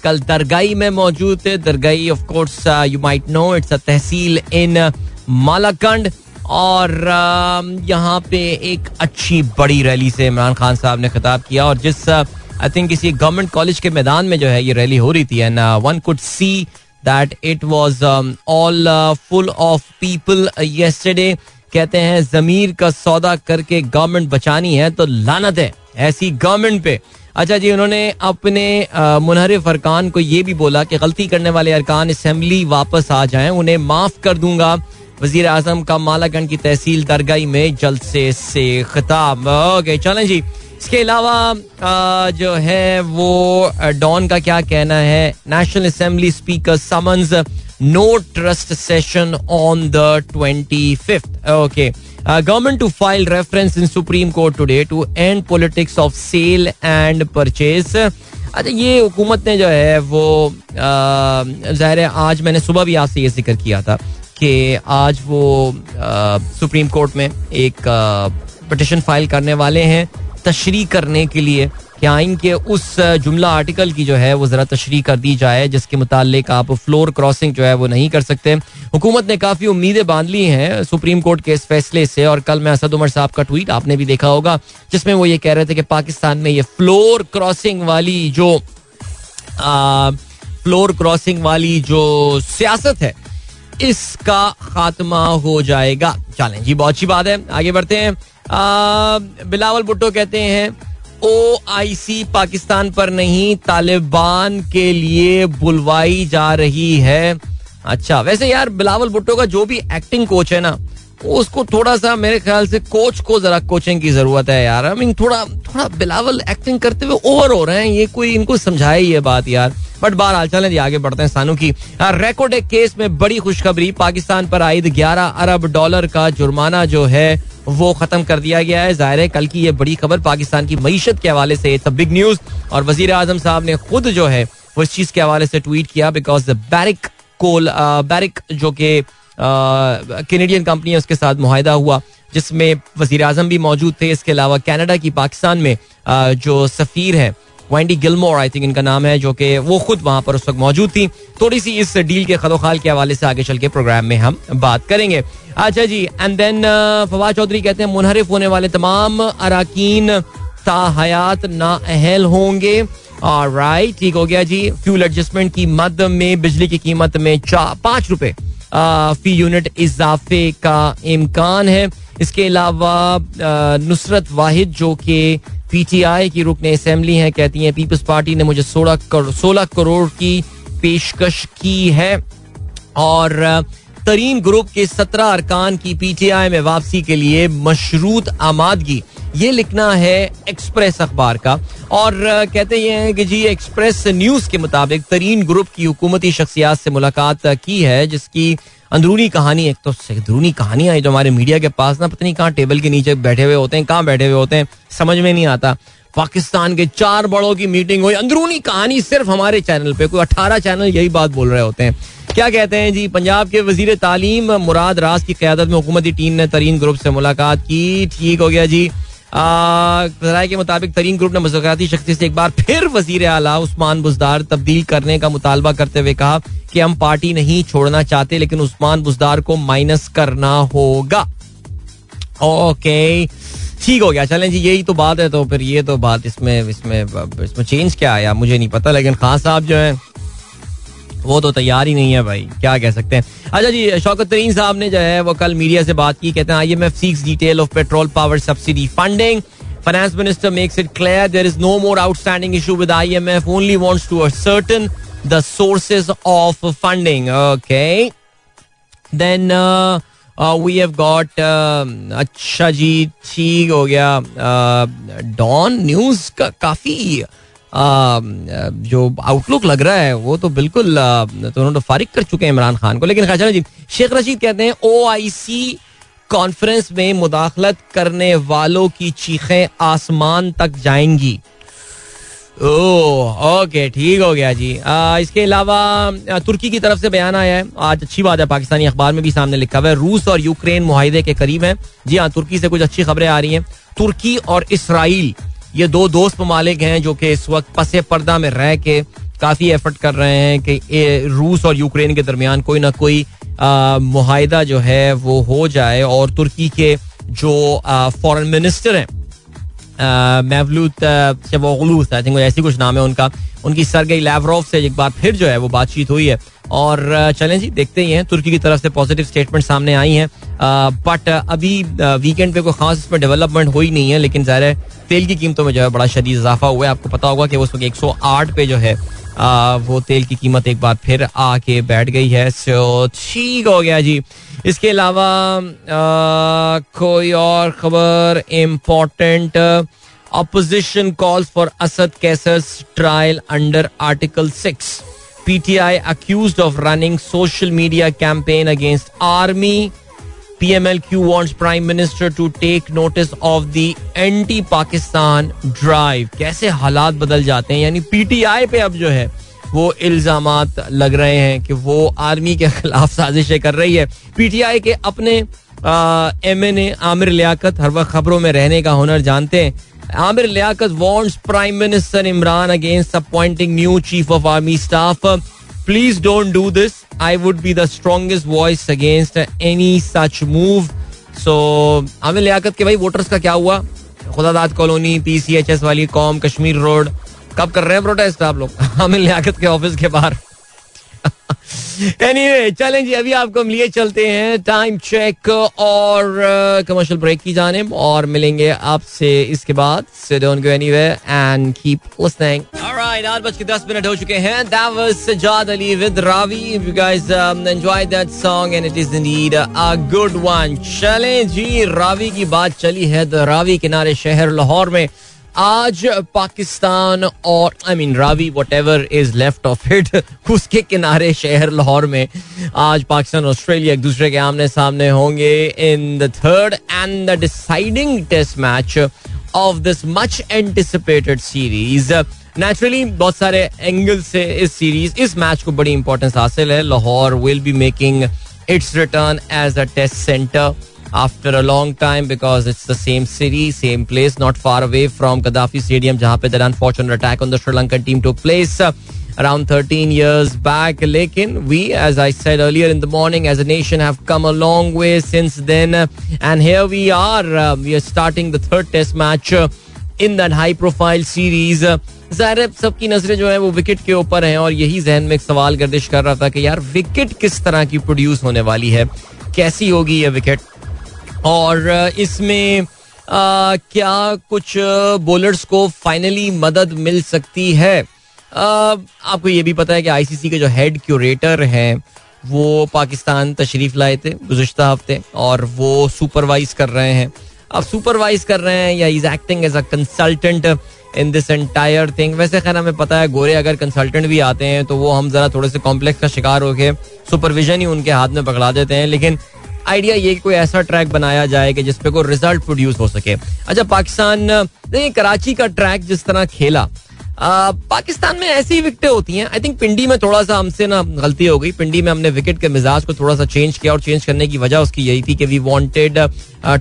कल दरगाई में मौजूद थे। Dargai of course you might know it's a tehsil in Malakand और uh, यहाँ पे एक अच्छी बड़ी रैली से इमरान खान साहब ने खिताब किया और जिस आई uh, थिंक किसी गवर्नमेंट कॉलेज के मैदान में जो है ये रैली हो रही थी and one could see that it was all full of people yesterday कहते हैं, जमीर का सौदा करके गवर्नमेंट बचानी है तो लानत है ऐसी गवर्नमेंट पे। अच्छा जी, उन्होंने अपने मुनहरफ अरकान को ये भी बोला कि गलती करने वाले अरकान असम्बली वापस आ जाएँ, उन्हें माफ़ कर दूँगा। वज़ीर आज़म का मालागंज की तहसील दरगाही में जलसे से खिताब। ओके, चलें जी। इसके अलावा जो है वो डॉन का क्या कहना है? National Assembly speaker summons no trust session on the twenty fifth okay government to file reference in Supreme Court today to end politics of sale and purchase अच्छा ये हुकूमत ने जो है वो ज़ाहिर है आज मैंने सुबह भी आपसे ये ज़िक्र किया था कि आज वो आ, सुप्रीम कोर्ट में एक पटिशन फ़ाइल करने वाले हैं तशरी करने के लिए। आइन के उस जुमला आर्टिकल की जो है वो ज़रा तशरी कर दी जाए जिसके मुतालिक आप फ्लोर क्रॉसिंग जो है वो नहीं कर सकते। हुकूमत ने काफ़ी उम्मीदें बाँध ली हैं सुप्रीम कोर्ट के इस फैसले से और कल मैं असद उमर साहब का ट्वीट आपने भी देखा होगा जिसमें वो ये कह रहे थे कि पाकिस्तान में ये फ्लोर क्रॉसिंग वाली जो आ, फ्लोर क्रॉसिंग वाली जो सियासत है इसका खात्मा हो जाएगा। चलें जी बहुत अच्छी बात है। आगे बढ़ते हैं। आ, बिलावल भुट्टो कहते हैं ओ आई सी पाकिस्तान पर नहीं, तालिबान के लिए बुलवाई जा रही है। अच्छा वैसे यार, बिलावल भुट्टो का जो भी एक्टिंग कोच है ना उसको थोड़ा सा मेरे ख्याल से कोच को जरा कोचिंग की ज़रूरत है यार। आई मीन थोड़ा थोड़ा बिलावल एक्टिंग करते हुए ओवर हो रहे हैं। ये कोई, इनको समझाए ये बात यार। बट बहरहाल, चलें जी, आगे बढ़ते हैं सानू की। रेकॉर्ड केस में बड़ी खुशखबरी। पाकिस्तान पर आयद 11 अरब डॉलर का जुर्माना जो है, वो खत्म कर दिया गया है। ज़ाहिर है, कल की ये बड़ी खबर पाकिस्तान की मीशत के हवाले से इट्स बिग न्यूज़ और वज़ीर आज़म साहब ने खुद जो है, वो इस चीज़ के हवाले से ट्वीट किया बिकॉज़ बैरिक कोल बैरिक जो कि कैनेडियन कंपनी है, उसके साथ मुहिदा हुआ, जिसमें वज़ीर अजम भी मौजूद थे। इसके अलावा कैनेडा की पाकिस्तान में जो सफ़ीर है वाइंडी गिलमोर आई थिंक इनका नाम है, जो कि वो खुद वहाँ पर उस वक्त मौजूद थी। थोड़ी सी इस डील के खदोखाल के हवाले से आगे चल के प्रोग्राम में हम बात करेंगे। अच्छा जी एंड देन फवाद चौधरी कहते हैं, मुनहरिफ होने वाले तमाम अरकान ताहयात नाअहल होंगे। और राइट ठीक हो गया जी। फ्यूल एडजस्टमेंट की मद में, बिजली की कीमत में चार पाँच रुपए। फ़ी यूनिट इजाफे का इम्कान है। इसके अलावा नुसरत वाहिद जो कि पीटीआई की रुकन असम्बली हैं, कहती हैं, पीपल्स पार्टी ने मुझे सोलह करोड़ सोलह करोड़ की पेशकश की है। और तरीन ग्रुप के सत्रह अरकान की पी टी आई में वापसी के लिए मशरूत आमादगी। ये लिखना है एक्सप्रेस अखबार का। और कहते ये हैं कि जी एक्सप्रेस न्यूज़ के मुताबिक तरीन ग्रुप की हुकूमती शख्सियात से मुलाकात की है, जिसकी अंदरूनी कहानी, एक तो अंदरूनी कहानियाँ है जो हमारे मीडिया के पास ना, पता नहीं कहाँ टेबल के नीचे बैठे हुए होते हैं, कहाँ बैठे हुए होते हैं, समझ में नहीं आता। पाकिस्तान के चार बड़ों की मीटिंग हुई, अंदरूनी कहानी सिर्फ़ हमारे चैनल पे, कोई अठारह चैनल यही बात बोल रहे होते हैं। क्या कहते हैं जी, पंजाब के वज़ीर तालीम मुराद राज की क्यादत में हुकूमती टीम ने तरीन ग्रुप से मुलाकात की, ठीक हो गया जी। राय के मुताबिक तरीन ग्रुप ने मुजाकती शक्ति से एक बार फिर वज़ीर आला उस्मान बुजदार तब्दील करने का मुतालबा करते हुए कहा कि हम पार्टी नहीं छोड़ना चाहते, लेकिन उस्मान बुजदार को माइनस करना होगा। ओके, ठीक हो गया। चलें जी, यही तो बात है तो फिर ये तो बात इसमें इसमें इसमें चेंज क्या आया, मुझे नहीं पता, लेकिन खान साहब जो है वो तो तैयार ही नहीं है भाई क्या कह सकते हैं। अच्छा जी शौकत तरीन साहब ने जो है वो कल मीडिया से बात की कहते हैं I M F seeks detail of petrol power subsidy funding finance minister makes it clear there is no more outstanding issue with I M F only wants to certain the sources of funding okay then we have got अच्छा जी ठीक हो गया। Don uh, news का काफ़ी जो outlook लग रहा है वो तो बिल्कुल तो फारिग कर चुके हैं इमरान खान को। लेकिन खैर जी शेख रशीद कहते हैं ओ आई सी कॉन्फ्रेंस में मुदाखलत करने वालों की चीखें आसमान तक जाएँगी। ओके ठीक हो गया जी। आ, इसके अलावा तुर्की की तरफ़ से बयान आया है। आज अच्छी बात है पाकिस्तानी अखबार में भी सामने लिखा हुआ है रूस और यूक्रेन मुहिदे के करीब हैं। जी हाँ तुर्की से कुछ अच्छी खबरें आ रही हैं। तुर्की और इसराइल ये दो दोस्त ममालिक हैं जो कि इस वक्त पसे पर्दा में रह के काफ़ी एफर्ट कर रहे हैं कि रूस और यूक्रेन के दरमियान कोई ना कोई मुहिदा जो है वो हो जाए और तुर्की के जो फॉरेन मिनिस्टर हैं मेवलूत आई थिंक ऐसी कुछ नाम है उनका, उनकी सरगई लैवरोफ से एक बार फिर जो है वो बातचीत हुई है। और चलें जी, देखते ही हैं, तुर्की की तरफ़ से पॉजिटिव स्टेटमेंट सामने आई हैं। बट अभी वीकेंड पे कोई खास इसमें डेवलपमेंट हुई नहीं है लेकिन ज़ाहिर है तेल की कीमतों में जो है बड़ा शदीद इजाफा हुआ है। आपको पता होगा कि उस वक्त एक सौ आठ पे जो है आ, वो तेल की कीमत एक बार फिर आके बैठ गई है। सो ठीक हो गया जी। इसके अलावा कोई और खबर important opposition calls for Asad Qaiser's trial under article six PTI accused of running social media campaign against army. P M L Q wants prime minister to take notice of the कैसे हालात बदल जाते हैं? यानी P T आई पे अब जो है, वो इल्ज़ाम लग रहे हैं कि वो आर्मी के खिलाफ साजिशें कर रही है। पी टी आई के अपने M N A Aamir Liaquat हर वक्त खबरों में रहने का हुनर जानते हैं। Aamir Liaquat wants prime minister Imran against appointing new chief of army staff Please don't do this I would be the strongest voice against any such move so Aamir Liaquat के भाई वोटर्स का क्या हुआ? Khudadad colony P C H S वाली कॉम, Kashmir road. कब कर रहे हैं प्रोटेस्ट आप लोग? आमिर लियाकत के ऑफ़िस के बाहर। एनीवे चलें जी अभी आपको हम लिए चलते हैं टाइम चेक और कमर्शियल ब्रेक की जाने और मिलेंगे आपसे इसके बाद। So don't go anyway and keep listening alright आज बज के मिनट हो चुके हैं। That was Sajjad Ali with Raavi you guys enjoy that song and it is indeed a good one चलें जी रावी की बात चली है तो रावी किनारे शहर लाहौर में। आज पाकिस्तान और I mean Raavi whatever is left of it उसके किनारे शहर लाहौर में आज पाकिस्तान ऑस्ट्रेलिया एक दूसरे के आमने सामने होंगे in the third and the deciding test match of this much anticipated series naturally बहुत सारे एंगल से इस सीरीज़ इस मैच को बड़ी इंपॉर्टेंस हासिल है। Lahore will be making its return as a test centre after a long time because it's the same city, same place, not far away from Gaddafi Stadium, जहाँ पे Lankan team took place uh, around 13 years back. Lekin, we, as I said earlier in the morning, as a nation have come a long way since then. Uh, and here we are. Uh, we are starting the third test match uh, in that high profile series. ज़ाहिर है सबकी नज़रें जो है वो wicket के ऊपर हैं और यही जहन में एक सवाल गर्दिश कर रहा था कि यार विकेट किस तरह की प्रोड्यूस होने वाली है कैसी होगी ये विकेट और इसमें क्या कुछ बोलर्स को फाइनली मदद मिल सकती है? आपको ये भी पता है कि आईसीसी के जो हेड क्यूरेटर हैं, वो पाकिस्तान तशरीफ़ लाए थे, गुजशत हफ़्ते, और वो सुपरवाइज कर रहे हैं। अब सुपरवाइज कर रहे हैं या is acting as a consultant in this entire thing वैसे खैर हमें पता है, गोरे अगर कंसल्टेंट भी आते हैं तो वो हम जरा थोड़े से कॉम्प्लेक्स का शिकार होके सुपरविजन ही उनके हाथ में पकड़ा देते हैं, लेकिन आइडिया ये कोई ऐसा ट्रैक बनाया जाए कि जिसपे कोई रिज़ल्ट प्रोड्यूस हो सके। अच्छा पाकिस्तान कराची का ट्रैक जिस तरह खेला पाकिस्तान में ऐसी विकटें होती हैं। आई थिंक पिंडी में थोड़ा सा हमसे ना गलती हो गई। पिंडी में हमने विकेट के मिजाज को थोड़ा सा चेंज किया और चेंज करने की वजह उसकी यही थी कि we wanted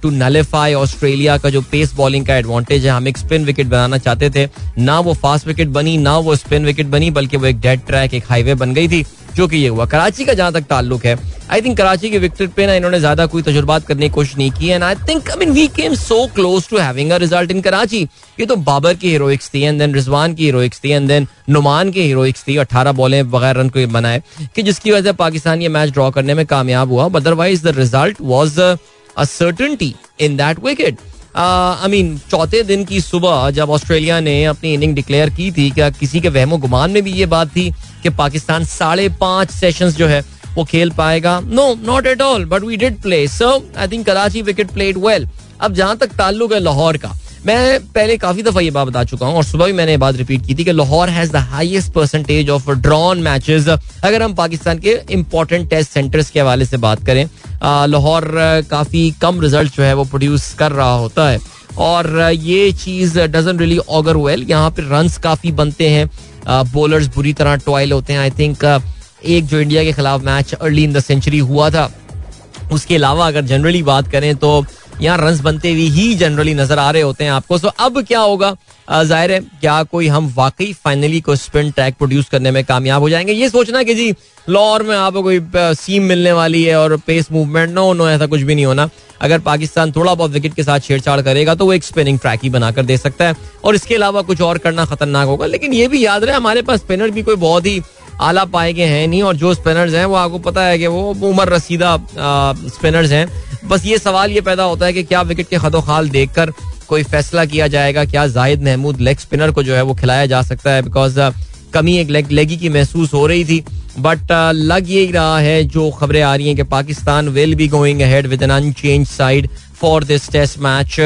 to nullify Australia का जो पेस बॉलिंग का एडवांटेज है। हम एक स्पिन विकेट बनाना चाहते थे। ना वो फास्ट विकेट बनी, ना वो स्पिन विकेट बनी, बल्कि वो एक डेड ट्रैक एक हाईवे बन गई थी। जो कि ये हुआ। कराची का जहाँ तक ताल्लुक है आई थिंक कराची के विकेट पे ना इन्होंने ज़्यादा कोई तजुर्बात करने की कोशिश नहीं की and I think I mean we came so close to having a result in Karachi. ये तो बाबर की हीरोइक्स थी एंड देन रिजवान की हीरोइक्स थी एंड देन नुमान की हीरोइक्स थी। अठारह बॉलें बगैर रन को बनाए कि जिसकी वजह से पाकिस्तान ये मैच ड्रॉ करने में कामयाब हुआ। Otherwise the result was a certainty in that wicket I mean चौथे दिन की सुबह जब ऑस्ट्रेलिया ने अपनी इनिंग डिक्लेयर की थी, क्या किसी के वहमो गुमान में भी ये बात थी कि पाकिस्तान साढ़े पाँच सेशन जो है वो खेल पाएगा? No not at all but we did play so I think Karachi wicket played well अब जहाँ तक ताल्लुक है लाहौर का, मैं पहले काफ़ी दफ़ा ये बात बता चुका हूँ, और सुबह भी मैंने बात रिपीट की थी कि Lahore has the highest percentage of drawn matches अगर हम पाकिस्तान के इंपॉर्टेंट टेस्ट सेंटर्स के हवाले से बात करें लाहौर काफ़ी कम रिज़ल्ट जो है वो प्रोड्यूस कर रहा होता है। और ये चीज़ डजन रियली ऑगर वेल यहाँ पे रन काफ़ी बनते हैं। बॉलर्स बुरी तरह टॉयल होते हैं। आई थिंक एक जो इंडिया के खिलाफ match early in the century हुआ था, उसके अलावा अगर जनरली बात करें तो यहाँ रन बनते हुए ही जनरली नज़र आ रहे होते हैं आपको। सो अब क्या होगा? ज़ाहिर है, क्या कोई हम वाकई फाइनली को स्पिन ट्रैक प्रोड्यूस करने में कामयाब हो जाएँगे? ये सोचना कि जी लॉर में आपको कोई सीम मिलने वाली है और पेस मूवमेंट नो नो ऐसा कुछ भी नहीं होना। अगर पाकिस्तान थोड़ा बहुत विकेट के साथ छेड़छाड़ करेगा तो वो एक स्पिनिंग ट्रैक ही बनाकर दे सकता है। और इसके अलावा कुछ और करना खतरनाक होगा, लेकिन ये भी याद रहे, हमारे पास स्पिनर भी कोई बहुत ही आला पाए गए हैं नहीं, और जो स्पिनर्स हैं, वो आपको पता है कि वो उम्र रसीदा स्पिनर्स हैं। बस ये सवाल ये पैदा होता है कि क्या विकेट के खदो खाल देखकर कोई फैसला किया जाएगा, क्या जाहिद महमूद लेग स्पिनर को जो है वो खिलाया जा सकता है? बिकॉज़ कमी एक लेग, लेगी की महसूस हो रही थी। बट लग यही रहा है जो खबरें आ रही हैं कि Pakistan will be going ahead with an unchanged side for this test match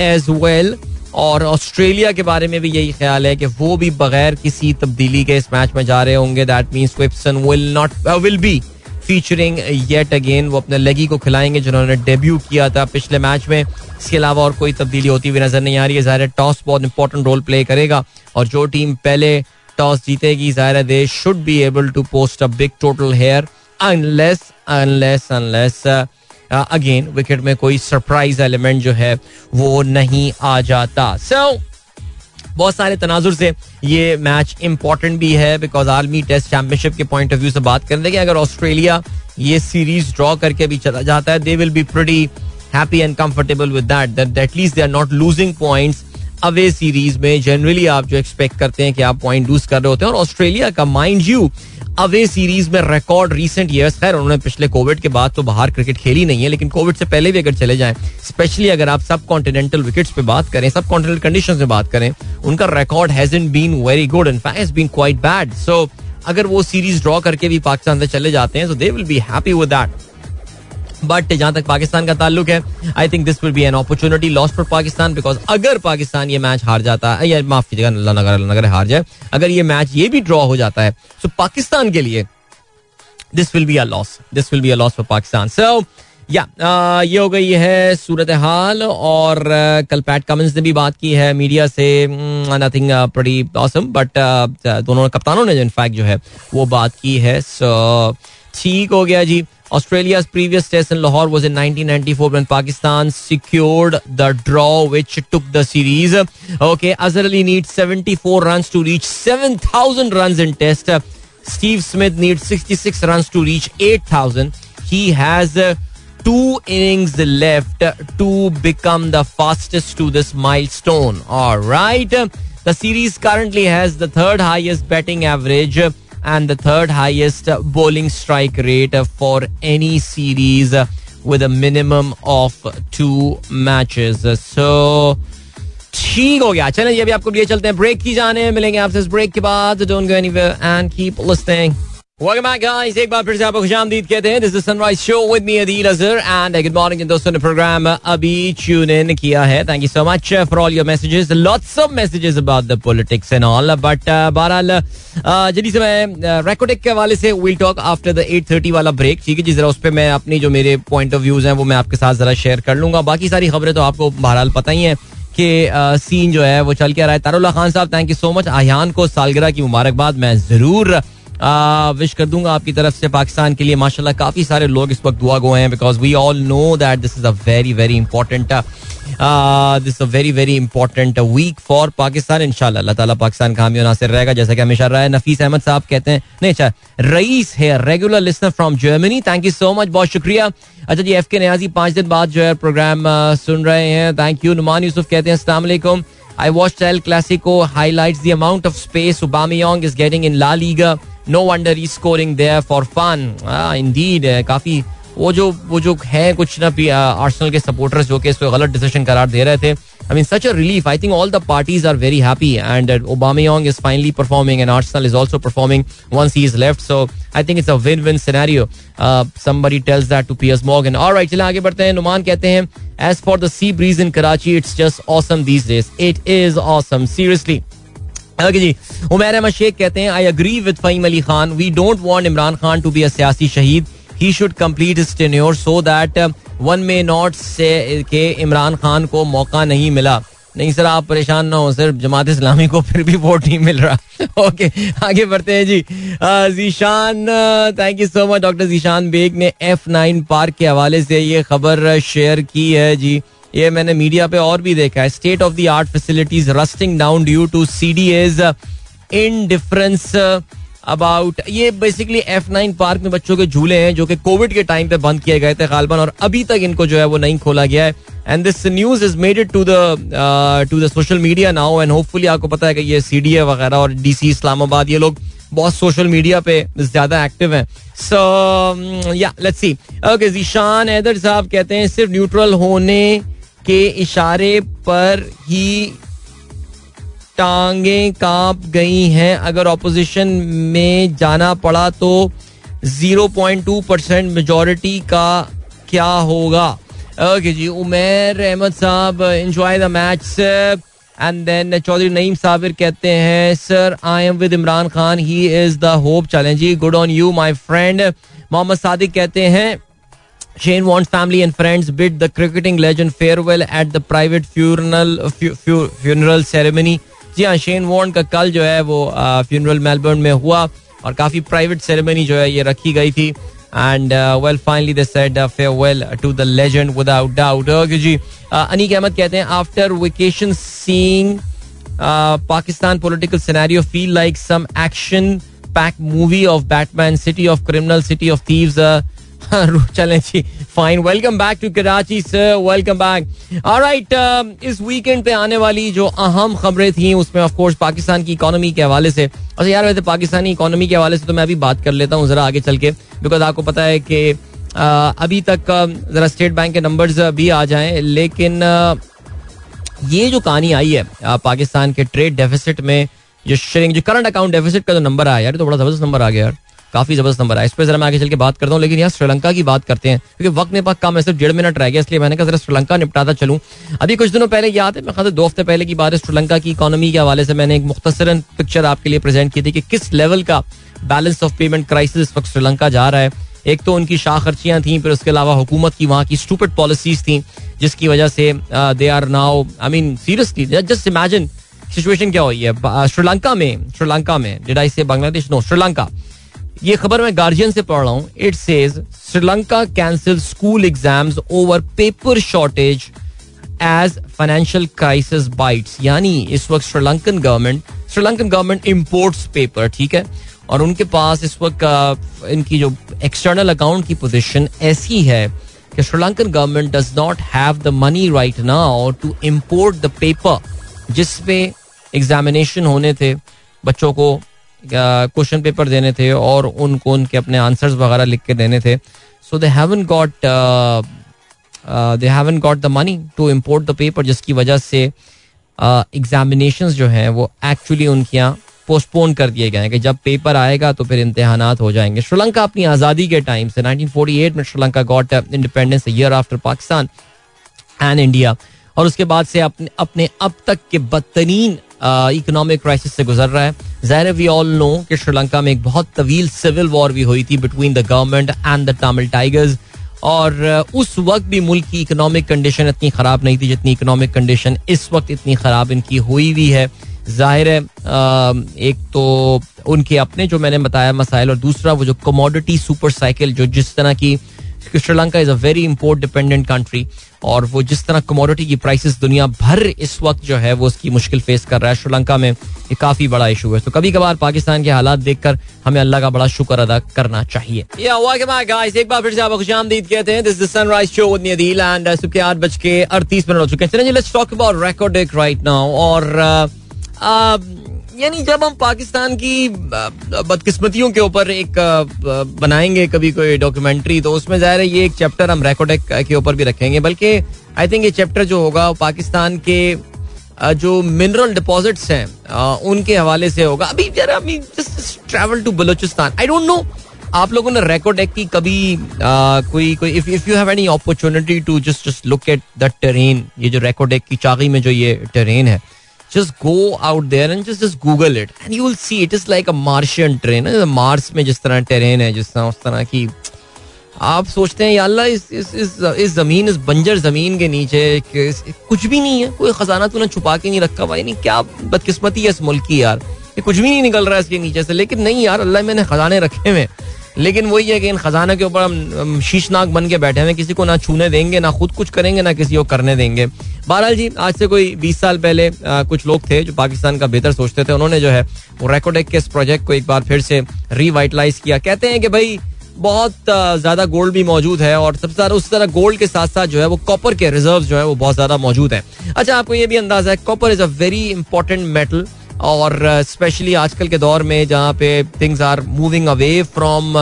as well और ऑस्ट्रेलिया के बारे में भी यही ख्याल है कि वो भी बगैर किसी तब्दीली के इस मैच में जा रहे होंगे। That means Swepson will not will be featuring yet again वो अपने लेगी को खिलाएँगे जिन्होंने डेब्यू किया था पिछले मैच में। इसके अलावा और कोई तब्दीली होती हुई नज़र नहीं आ रही है। ज़ाहिर टॉस बहुत इंपॉर्टेंट रोल प्ले करेगा। और जो टीम पहले टॉस जीतेगी ज़ाहिर they should be able to post a big total here unless unless unless again wicket में कोई सरप्राइज़ एलिमेंट जो है वो नहीं आ जाता। सो so, बहुत सारे तनाजुर से ये मैच इंपॉर्टेंट भी है बिकॉज़ आर्मी टेस्ट चैंपियनशिप के पॉइंट ऑफ़ व्यू से बात करें देखिए अगर ऑस्ट्रेलिया ये सीरीज़ ड्रॉ करके भी चला जाता है they will be pretty happy and comfortable with that that at least they are not losing points away series में जनरली आप जो एक्सपेक्ट करते हैं कि आप पॉइंट लूज कर रहे होते हैं। और ऑस्ट्रेलिया का माइंड यू अवे सीरीज़ में रिकॉर्ड रीसेंट ईयर्स खैर, उन्होंने पिछले कोविड के बाद तो बाहर क्रिकेट खेली नहीं है, लेकिन कोविड से पहले भी अगर चले जाएँ स्पेशली अगर आप सब कॉन्टिनेंटल विकेट्स पे बात करें सब कॉन्टिनेंटल कंडीशन में बात करें, उनका record hasn't been very good and fact been quite bad so अगर वो सीरीज़ ड्रॉ करके भी पाकिस्तान से चले जाते हैं तो they will be happy with that but जहाँ तक पाकिस्तान का ताल्लुक है I think this will be an opportunity loss for Pakistan because अगर पाकिस्तान ये मैच हार जाता है या माफ़ कीजिएगा हार जाए। अगर ये मैच ये भी ड्रॉ हो जाता है तो पाकिस्तान के लिए this will be a loss this will be a loss for Pakistan. So या ये हो गई है सूरत हाल और कल पैट कमिंस ने भी बात की है मीडिया से। नथिंग प्रीटी ऑसम बट दोनों कप्तानों ने इनफैक्ट जो है, वो बात की है। सो ठीक हो गया जी। Australia's previous test in Lahore was in 1994 when Pakistan secured the draw which took the series. Okay, Azhar Ali needs 74 runs to reach 7,000 runs in test. Steve Smith needs 66 runs to reach 8,000. He has uh, two innings left to become the fastest to this milestone. All right. The series currently has the third highest betting average and the third highest bowling strike rate for any series with a minimum of two matches. So ठीक हो गया चलें ये भी आपको लिए चलते हैं ब्रेक की जाने मिलेंगे आपसे इस ब्रेक के बाद don't go anywhere and keep listening एक बार फिर से आपको खुशामदीद कहते हैं जिन दोस्तों ने प्रोग्राम अभी ट्यून इन किया है बहरहाल से मैं रेकोटेक के से विल टॉक आफ्टर द 8:30 वाला ब्रेक ठीक है जी जरा उस पर मैं अपनी जो मेरे पॉइंट ऑफ़ व्यूज़ हैं वो मैं आपके साथ जरा शेयर कर लूँगा बाकी सारी खबरें तो आपको बहरहाल पता ही है कि सीन जो है वो चल के आ रहा है Tarullah Khan sahab thank you so much Ahiyan को सालगिरह की मुबारकबाद मैं ज़रूर विश कर दूँगा आपकी तरफ़ से पाकिस्तान के लिए। माशाल्लाह, काफ़ी सारे लोग इस वक्त दुआ गो हैं because we all know that this is a very very important this a very very important week for Pakistan, इंशाल्लाह। अल्लाह ताला पाकिस्तान कामयाब नासिर रहेगा, जैसा कि हमेशा रहा है। नफीस अहमद साहब कहते हैं, नहीं अच्छा रईस है regular listener from Germany thank you so much बहुत शुक्रिया। अच्छा जी एफ़ के न्याजी पाँच दिन बाद जो है प्रोग्राम सुन रहे हैं। थैंक यू नुमान यूसुफ कहते हैं अस्सलाम I watched El Clasico highlights the amount of space Aubameyang is getting in La Liga. No wonder he scoring there for fun indeed काफ़ी वो जो वो जो है कुछ ना आर्सेनल के सपोर्टर्स जो कि इसको गलत डिसीज़न करार दे रहे थे such a relief. I think all the parties are very happy, and uh, Aubameyang is finally performing, and Arsenal is also performing once he is left. So I think it's a win-win scenario. Uh, somebody tells that to Piers Morgan. All right, चलिए आगे बढ़ते हैं. नुमान कहते हैं, as for the sea breeze in Karachi, it's just awesome these days. It is awesome, seriously. Okay जी. उमैर अहमद शेख कहते हैं I agree with Faheem Ali Khan. We don't want Imran Khan to be a सियासी शहीद. He should complete his tenure so that one may not say के इमरान खान को मौका नहीं मिला. नहीं, सर, आप परेशान ना हो सर जमात इस्लामी को फिर भी वोट नहीं मिल रहा। ओके आगे बढ़ते हैं, जी. Zeeshan thank you so much doctor Zeeshan Baig ने एफ़ नाइन पार्क के हवाले से ये खबर शेयर की है, जी. ये मैंने मीडिया पे और भी देखा है। State of the art facilities rusting down due to C D A's indifference about ये बेसिकली एफ़ नाइन पार्क में बच्चों के झूले हैं जो कि कोविड के टाइम पे बंद किए गए थे गालबन, और अभी तक इनको जो है वो नहीं खोला गया है। And this news is made it to the to the social media now and hopefully आपको पता है कि ये सी डी ए वगैरह और डी सी इस्लामाबाद ये लोग बहुत सोशल मीडिया पे ज़्यादा एक्टिव हैं। सो या let's see okay Zeeshan Haider sahab कहते हैं, सिर्फ़ न्यूट्रल होने के इशारे पर ही टांगे काँप गई हैं। अगर ऑपोजिशन में जाना पड़ा तो 0.2 परसेंट मेजोरिटी का क्या होगा? Okay ji, Umair Ahmed sahab enjoy the match and then Chaudhry Naeem Sabir कहते हैं sir I am with Imran Khan he is the hope challenge good on you my friend Mohammad Sadiq कहते हैं Shane wants family and friends bid the cricketing legend farewell at the private funeral funeral ceremony. जी हाँ Shane want का कल जो है वो funeral Melbourne में हुआ और काफ़ी प्राइवेट सेरेमनी जो है ये रखी गई थी and well finally said farewell to the legend without doubt okay जी अनीक अहमद कहते हैं after vacation seeing Pakistan political scenario feel like some action pack movie of Batman city of criminal city of thieves चलें जी fine welcome back to Karachi sir welcome back alright इस weekend पे आने वाली जो अहम खबरें थी उसमें ऑफ़ कोर्स पाकिस्तान की इकोनॉमी के हवाले से। अच्छा यार वैसे पाकिस्तानी इकोनॉमी के हवाले से तो मैं अभी बात कर लेता हूँ जरा आगे चल के बिकॉज़ आपको पता है कि uh, अभी तक uh, जरा स्टेट बैंक के नंबर्स भी आ जाएँ लेकिन uh, ये जो कहानी आई है पाकिस्तान के ट्रेड डेफिसिट में जो जो करंट अकाउंट डेफिसिट का जो नंबर आया यार तो बड़ा ज़बरदस्त नंबर आ गया यार। काफ़ी ज़बरदस्त नंबर है। इस पर जरा मैं आगे चल के बात करता हूँ, लेकिन यहाँ श्रीलंका की बात करते हैं, क्योंकि वक्त मेरे पास कम सिर्फ़ डेढ़ मिनट रह गया, इसलिए मैंने कहा जरा श्रीलंका निपटाता चलूँ। अभी कुछ दिनों पहले याद है मैं खाते दो हफ़्ते पहले की बात है, श्रीलंका की इकोनॉमी के हवाले से मैंने एक मुख्तसरन पिक्चर आपके लिए प्रेजेंट की थी कि किस लेवल का बैलेंस ऑफ़ पेमेंट क्राइसिस इस वक्त श्रीलंका जा रहा है। एक तो उनकी शाह खर्चियाँ थी, फिर उसके अलावा हुकूमत की वहाँ की स्टूपिड पॉलिसीज़ थी, जिसकी वजह से they are now I mean seriously just imagine situation क्या हुई है श्रीलंका में श्रीलंका में डिड आई से बांग्लादेश नो श्रीलंका। ये खबर मैं गार्जियन से पढ़ रहा हूँ। It says Sri Lanka cancel school exams over paper shortage as financial crisis bites यानी इस वक्त Sri Lankan government Sri Lankan government imports paper ठीक है? और उनके पास इस वक्त इनकी जो एक्सटर्नल अकाउंट की पोजीशन ऐसी है कि Sri Lankan government does not have the money right now to import the paper जिसपे एग्जामिनेशन होने थे बच्चों को। क्वेश्चन पेपर देने थे और उनको उनके अपने आंसर्स वगैरह लिख के देने थे। So they haven't got they haven't got the money to import the paper जिसकी वजह से एग्जामिनेशन जो हैं वो एक्चुअली उनके यहाँ पोस्टपोन कर दिए गए हैं कि जब पेपर आएगा तो फिर इम्तहान हो जाएँगे। श्रीलंका अपनी आज़ादी के टाइम से 1948 में Sri Lanka got independence year after Pakistan and India और उसके बाद से अपने अपने अब तक के बदतरीन इकोनॉमिक क्राइसिस से गुजर रहा है। ज़ाहिर वी ऑल नो कि श्रीलंका में एक बहुत तवील सिविल वॉर भी हुई थी between the government and the Tamil Tigers और उस वक्त भी मुल्क की इकोनॉमिक कंडीशन इतनी ख़राब नहीं थी जितनी इकोनॉमिक कंडीशन इस वक्त इतनी ख़राब इनकी हुई हुई है। ज़ाहिर है एक तो उनके अपने जो मैंने बताया मसाइल और दूसरा वो जो कमोडिटी सुपर साइकिल जो जिस तरह की Sri Lanka is a very import dependent country और वो जिस तरह कमोडिटी की प्राइसेस दुनिया भर इस वक्त जो है वो उसकी मुश्किल फेस कर रहा है। श्रीलंका में ये काफ़ी बड़ा इशू है। तो कभी कभार पाकिस्तान के हालात देखकर हमें अल्लाह का बड़ा शुक्र अदा करना चाहिए। एक बार फिर से आपको कहते हैं। दिस सनराइज शो एंड आठ बज के अड़तीस मिनट हो चुके हैं। Let's talk about record right now और यानी जब हम पाकिस्तान की बदकिस्मतियों के ऊपर एक बनाएँगे कभी कोई डॉक्यूमेंट्री तो उसमें ज़ाहिर है ये एक चैप्टर हम रेकोडेक के ऊपर भी रखेंगे। बल्कि आई थिंक ये चैप्टर जो होगा पाकिस्तान के जो मिनरल डिपॉजिट्स हैं उनके हवाले से होगा। अभी जरा just travel to Balochistan I don't know आप लोगों ने रेकोडेक की कभी आ, कोई कोई if if you have any opportunity to just just look at the terrain ये जो रेकोडेक की चागी में जो ये टेरेन है। Just go out there and just just google it. And you will see it is like a martian train Mars में जिस तरह टेरेन है, जिस तरह, उस तरह की। आप सोचते हैं अल्लाह, इस इस इस इस ज़मीन, इस बंजर ज़मीन के नीचे कुछ भी नहीं है। कोई खजाना तूने छुपा के नहीं रखा भाई। नहीं, क्या बदकिस्मती है इस मुल्क की यार? ये कुछ भी नहीं निकल रहा है इसके नीचे से। लेकिन नहीं यार, अल्लाह, मैंने खजाने रखे हुए लेकिन वही है कि इन खजाने के ऊपर हम शीशनाक बन के बैठे हुए किसी को ना छूने देंगे ना खुद कुछ करेंगे ना किसी को करने देंगे। बहरहाल जी आज से कोई बीस साल पहले आ, कुछ लोग थे जो पाकिस्तान का बेहतर सोचते थे। उन्होंने जो है वो रेकोडेक के इस प्रोजेक्ट को एक बार फिर से रिवाइटलाइज किया। कहते हैं कि भाई बहुत ज़्यादा गोल्ड भी मौजूद है और सबसे ज़्यादा उस तरह गोल्ड के साथ साथ जो है वो कॉपर के रिज़र्व जो है वो बहुत ज़्यादा मौजूद है। अच्छा आपको ये भी अंदाज़ा है copper is a very important metal और स्पेशली आजकल के दौर में जहाँ पे things are moving away from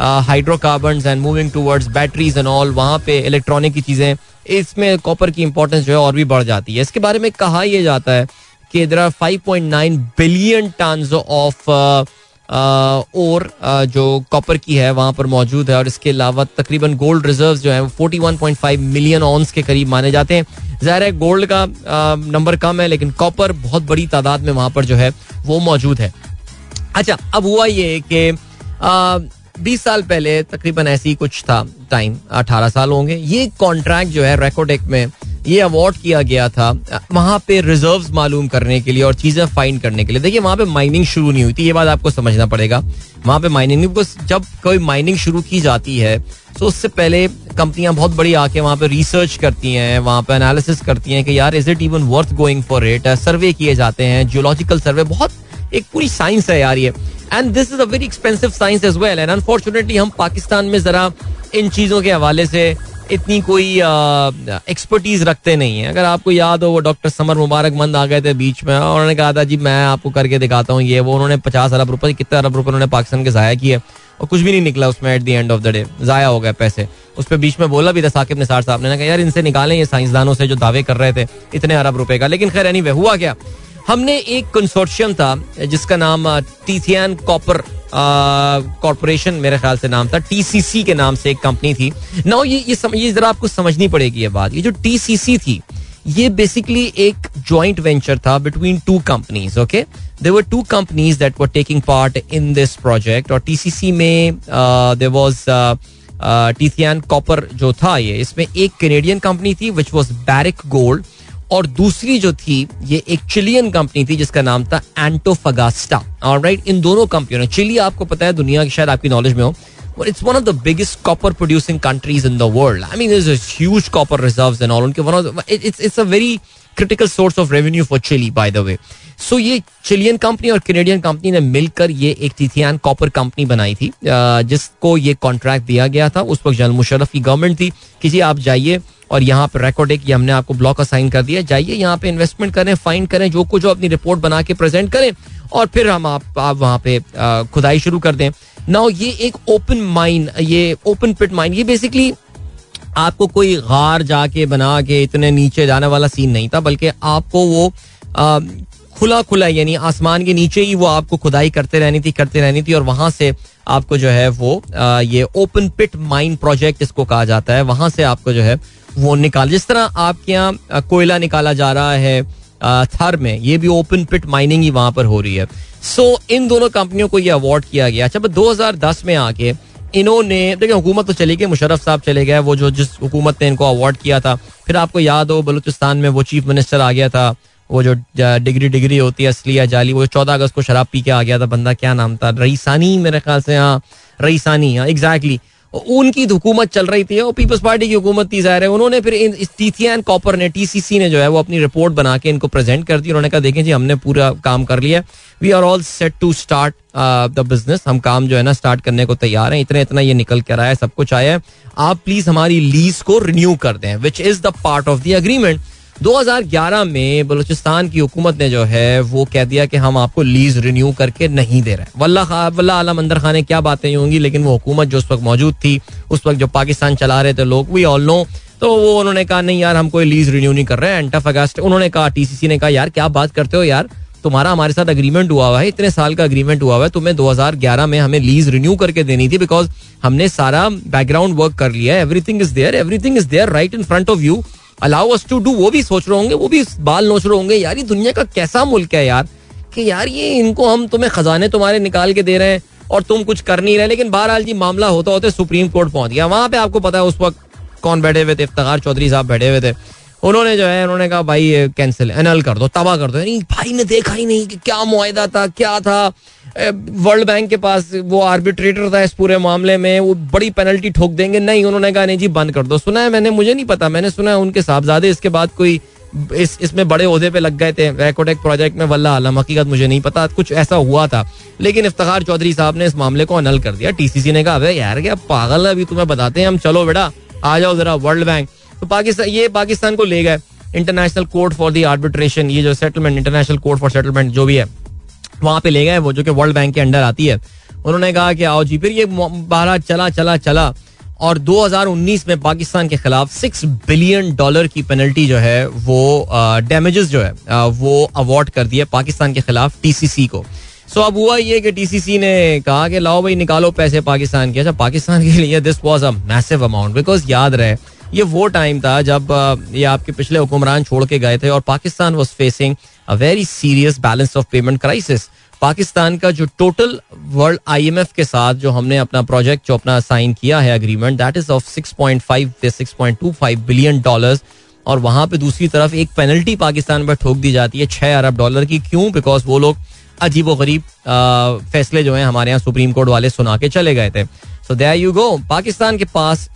hydrocarbon and moving towards batteries and all वहाँ पे इलेक्ट्रॉनिक की चीज़ें, इसमें कॉपर की इंपॉर्टेंस जो है और भी बढ़ जाती है। इसके बारे में कहा यह जाता है कि इधर आर 5.9 बिलियन टन ऑफ़ और जो कॉपर की है, वहाँ पर मौजूद है और इसके अलावा तकरीबन गोल्ड रिज़र्व जो है वो 41.5 मिलियन ऑन्स के करीब माने जाते हैं। ज़ाहिर है गोल्ड का नंबर कम है, लेकिन कॉपर बहुत बड़ी तादाद में वहाँ पर जो है, वो मौजूद है। अच्छा अब हुआ ये कि बीस साल पहले तकरीबन ऐसी कुछ था टाइम अठारह साल होंगे। ये कॉन्ट्रैक्ट जो है रेकोडेक में ये अवार्ड किया गया था, वहाँ पे रिजर्व्स मालूम करने के लिए और चीज़ें फाइंड करने के लिए। देखिए, वहाँ पे माइनिंग शुरू नहीं हुई थी, ये बात आपको समझना पड़ेगा। वहाँ पे माइनिंग बिकॉज़ जब कोई माइनिंग शुरू की जाती है तो उससे पहले कंपनियाँ बहुत बड़ी आके वहाँ पे रिसर्च करती हैं, वहाँ पे एनालिसिस करती हैं कि यार is it even worth going for it survey किए जाते हैं जियोलॉजिकल सर्वे बहुत एक पूरी साइंस है यार ये। And this is a very expensive science as well and unfortunately हम पाकिस्तान में जरा इन चीज़ों के हवाले से इतनी कोई एक्सपर्टीज रखते नहीं है। अगर आपको याद हो, वो डॉक्टर समर मुबारक मंद आ गए थे बीच में, और उन्होंने कहा था, जी, मैं आपको करके दिखाता हूँ ये वो। उन्होंने पचास अरब रुपए, कितने अरब रुपए उन्होंने पाकिस्तान के जाया किए, और कुछ भी नहीं निकला उसमें at the end of the day जाया हो गए पैसे। उस पर बीच में बोला भी था, साकिब निसार साहब ने कहा, यार, इनसे निकालें ये साइंसदानों से जो दावे कर रहे थे, इतने अरब रुपए का। लेकिन खैर एनी हुआ क्या? हमने एक कंसोर्शियम था जिसका नाम टीथियन कॉपर कॉरपोरेशन मेरे ख्याल से नाम था। टीसीसी के नाम से एक कंपनी थी। ना ये ये, सम, ये जरा आपको समझनी पड़ेगी ये बात। ये जो टीसीसी थी ये बेसिकली एक जॉइंट वेंचर था between two companies okay there were two companies that were taking part in this project और टीसीसी में देर वॉज़ टीथियन कॉपर जो था ये इसमें एक कैनेडियन कंपनी थी विच वॉज़ बैरिक गोल्ड और दूसरी जो थी, ये एक चिलियन कंपनी थी जिसका नाम था एंटोफगास्टा और राइट इन दोनों कंपनियों ने, चिली आपको पता है, दुनिया की शायद आपकी नॉलेज में हो it's one of the biggest copper producing countries in the world I mean is huge copper reserve and all उनके one of it's it's a very critical source of revenue for Chile by the way so ये Chilean company और Canadian company ने मिलकर ये एक टीथियान copper company बनाई थी जिसको ये कॉन्ट्रैक्ट दिया गया था। उस वक्त जनरल मुशरफ की गवर्नमेंट थी कि जी आप जाइए और यहाँ पे रिकॉर्ड एक हमने आपको ब्लॉक असाइन कर दिया। जाइए यहाँ पे इन्वेस्टमेंट करें फाइन करें जो कुछ अपनी रिपोर्ट बना के प्रेजेंट करें और फिर हम आप, आप वहाँ पे खुदाई शुरू कर दें। ना ये एक ओपन माइन ये ओपन पिट माइन ये बेसिकली आपको कोई गार जाके बना के इतने नीचे जाने वाला सीन नहीं था बल्कि आपको वो खुला खुला यानी आसमान के नीचे ही वो आपको खुदाई करते रहनी थी करते रहनी थी और वहाँ से आपको जो है वो आ, ये ओपन पिट माइन प्रोजेक्ट इसको कहा जाता है वहाँ से आपको जो है वो निकाल जिस तरह आपके यहाँ कोयला निकाला जा रहा है थर में ये भी ओपन पिट माइनिंग ही वहाँ पर हो रही है। सो so, इन दोनों कंपनियों को ये अवार्ड किया गया। अच्छा 2010 में आके इन्होंने, देखिए, हुकूमत तो चली गई मुशरफ साहब चले गए, वो जो जिस हुकूमत ने इनको अवार्ड किया था, फिर आपको याद हो, बलूचिस्तान में वो चीफ मिनिस्टर आ गया था, वो जो डिग्री डिग्री होती है असली या जाली, वो चौदह अगस्त को शराब पी के आ गया था, बंदा क्या नाम था? रईसानी मेरे ख्याल से हाँ रईसानी हाँ एग्जैक्टली उनकी हुकूमत चल रही थी और पीपल्स पार्टी की हुकूमत थी ज़ाहिर है। उन्होंने फिर टीथियन कॉपर ने, टीसीसी ने जो है वो अपनी रिपोर्ट बना के इनको प्रेजेंट कर दी। उन्होंने कहा, देखें जी, हमने पूरा काम कर लिया we are all set to start the business हम काम जो है ना स्टार्ट करने को तैयार हैं। इतना इतना ये निकल कर आया है, सब कुछ आया है। आप प्लीज़ हमारी लीज को रिन्यू कर दें which is the part of the agreement 2011 में बलूचिस्तान की हुकूमत ने जो है, वो कह दिया कि हम आपको लीज रिन्यू करके नहीं दे रहे। वल्ला खा वल्ला आला मंदर खाने क्या बातें होंगी, लेकिन वो हुकूमत जो उस वक्त मौजूद थी, उस वक्त जो पाकिस्तान चला रहे थे लोग वी ऑल नो तो वो उन्होंने कहा, नहीं यार, हम कोई लीज रिन्यू नहीं कर रहे हैं एंड अगस्त उन्होंने कहा टीसीसी ने कहा, यार, क्या बात करते हो यार? तुम्हारा हमारे साथ अग्रीमेंट हुआ हुआ है, इतने साल का अग्रीमेंट हुआ हुआ है, तुम्हें 2011 में हमें लीज रिन्यू करके देनी थी बिकॉज़ हमने सारा बैकग्राउंड वर्क कर लिया है everything is there everything is there right in front of you allow us to do वो भी सोच रहे होंगे, वो भी बाल नोच रहे होंगे, यार ये दुनिया का कैसा मुल्क है यार, कि यार ये इनको हम तुम्हें खजाने तुम्हारे निकाल के दे रहे हैं और तुम कुछ कर नहीं रहे, लेकिन बहरहाल जी मामला होता होते सुप्रीम कोर्ट पहुँच गया। वहाँ पे आपको पता है, उस वक्त कौन बैठे हुए थे? इफ्तार चौधरी साहब बैठे हुए थे। उन्होंने जो है, उन्होंने कहा, भाई कैंसिल एनल कर दो, तबाह कर दो। भाई ने देखा ही नहीं कि क्या मुआदा था, क्या था। वर्ल्ड बैंक के पास वो आर्बिट्रेटर था इस पूरे मामले में, वो बड़ी पेनल्टी ठोक देंगे। नहीं, उन्होंने कहा, नहीं जी, बंद कर दो। सुना है मैंने, मुझे नहीं पता। मैंने सुना है उनके साहबजादे इसके बाद कोई इस, इसमें बड़े उहदे पे लग गए थे। रेकोटेक प्रोजेक्ट में वल्ला आलम, हकीकत मुझे नहीं पता। कुछ ऐसा हुआ था। लेकिन इफ्तार चौधरी साहब ने इस मामले को अनल कर दिया। टीसीसी ने कहा यार, क्या पागल है? अभी तुम्हें बताते हैं हम। चलो बेटा, आ जाओ जरा वर्ल्ड बैंक तो पाकिस्तान ये पाकिस्तान को ले गए। International court for the arbitration ये जो settlement international court for settlement जो भी है। वहाँ पे ले गए, वो जो कि वर्ल्ड बैंक के अंडर आती है। उन्होंने कहा कि आओ जी, फिर ये बारह चला चला चला। और 2019 में पाकिस्तान के खिलाफ सिक्स बिलियन डॉलर की पेनल्टी जो है, वो डैमेजेस जो है वो अवार्ड कर दिया पाकिस्तान के खिलाफ टीसीसी को। सो अब हुआ ये कि टीसीसी ने कहा कि लाओ भाई, निकालो पैसे पाकिस्तान के। अच्छा पाकिस्तान के लिए this was a massive amount because याद रहे, ये वो टाइम था जब ये आपके पिछले हुक्मरान छोड़ के गए थे और Pakistan was facing a very serious balance of payment crisis Pakistan का जो टोटल वर्ल्ड आईएमएफ के साथ जो हमने अपना प्रोजेक्ट जो अपना साइन किया है agreement that is of 6.5 6.25 billion dollars और वहाँ पे दूसरी तरफ़ एक पेनल्टी पाकिस्तान पर ठोक दी जाती है छह अरब डॉलर की। क्यों? बिकॉज़ वो लोग अजीब गरीब फैसले जो है हमारे यहाँ सुप्रीम कोर्ट वाले सुना के चले गए थे। So they you go Pakistan के पास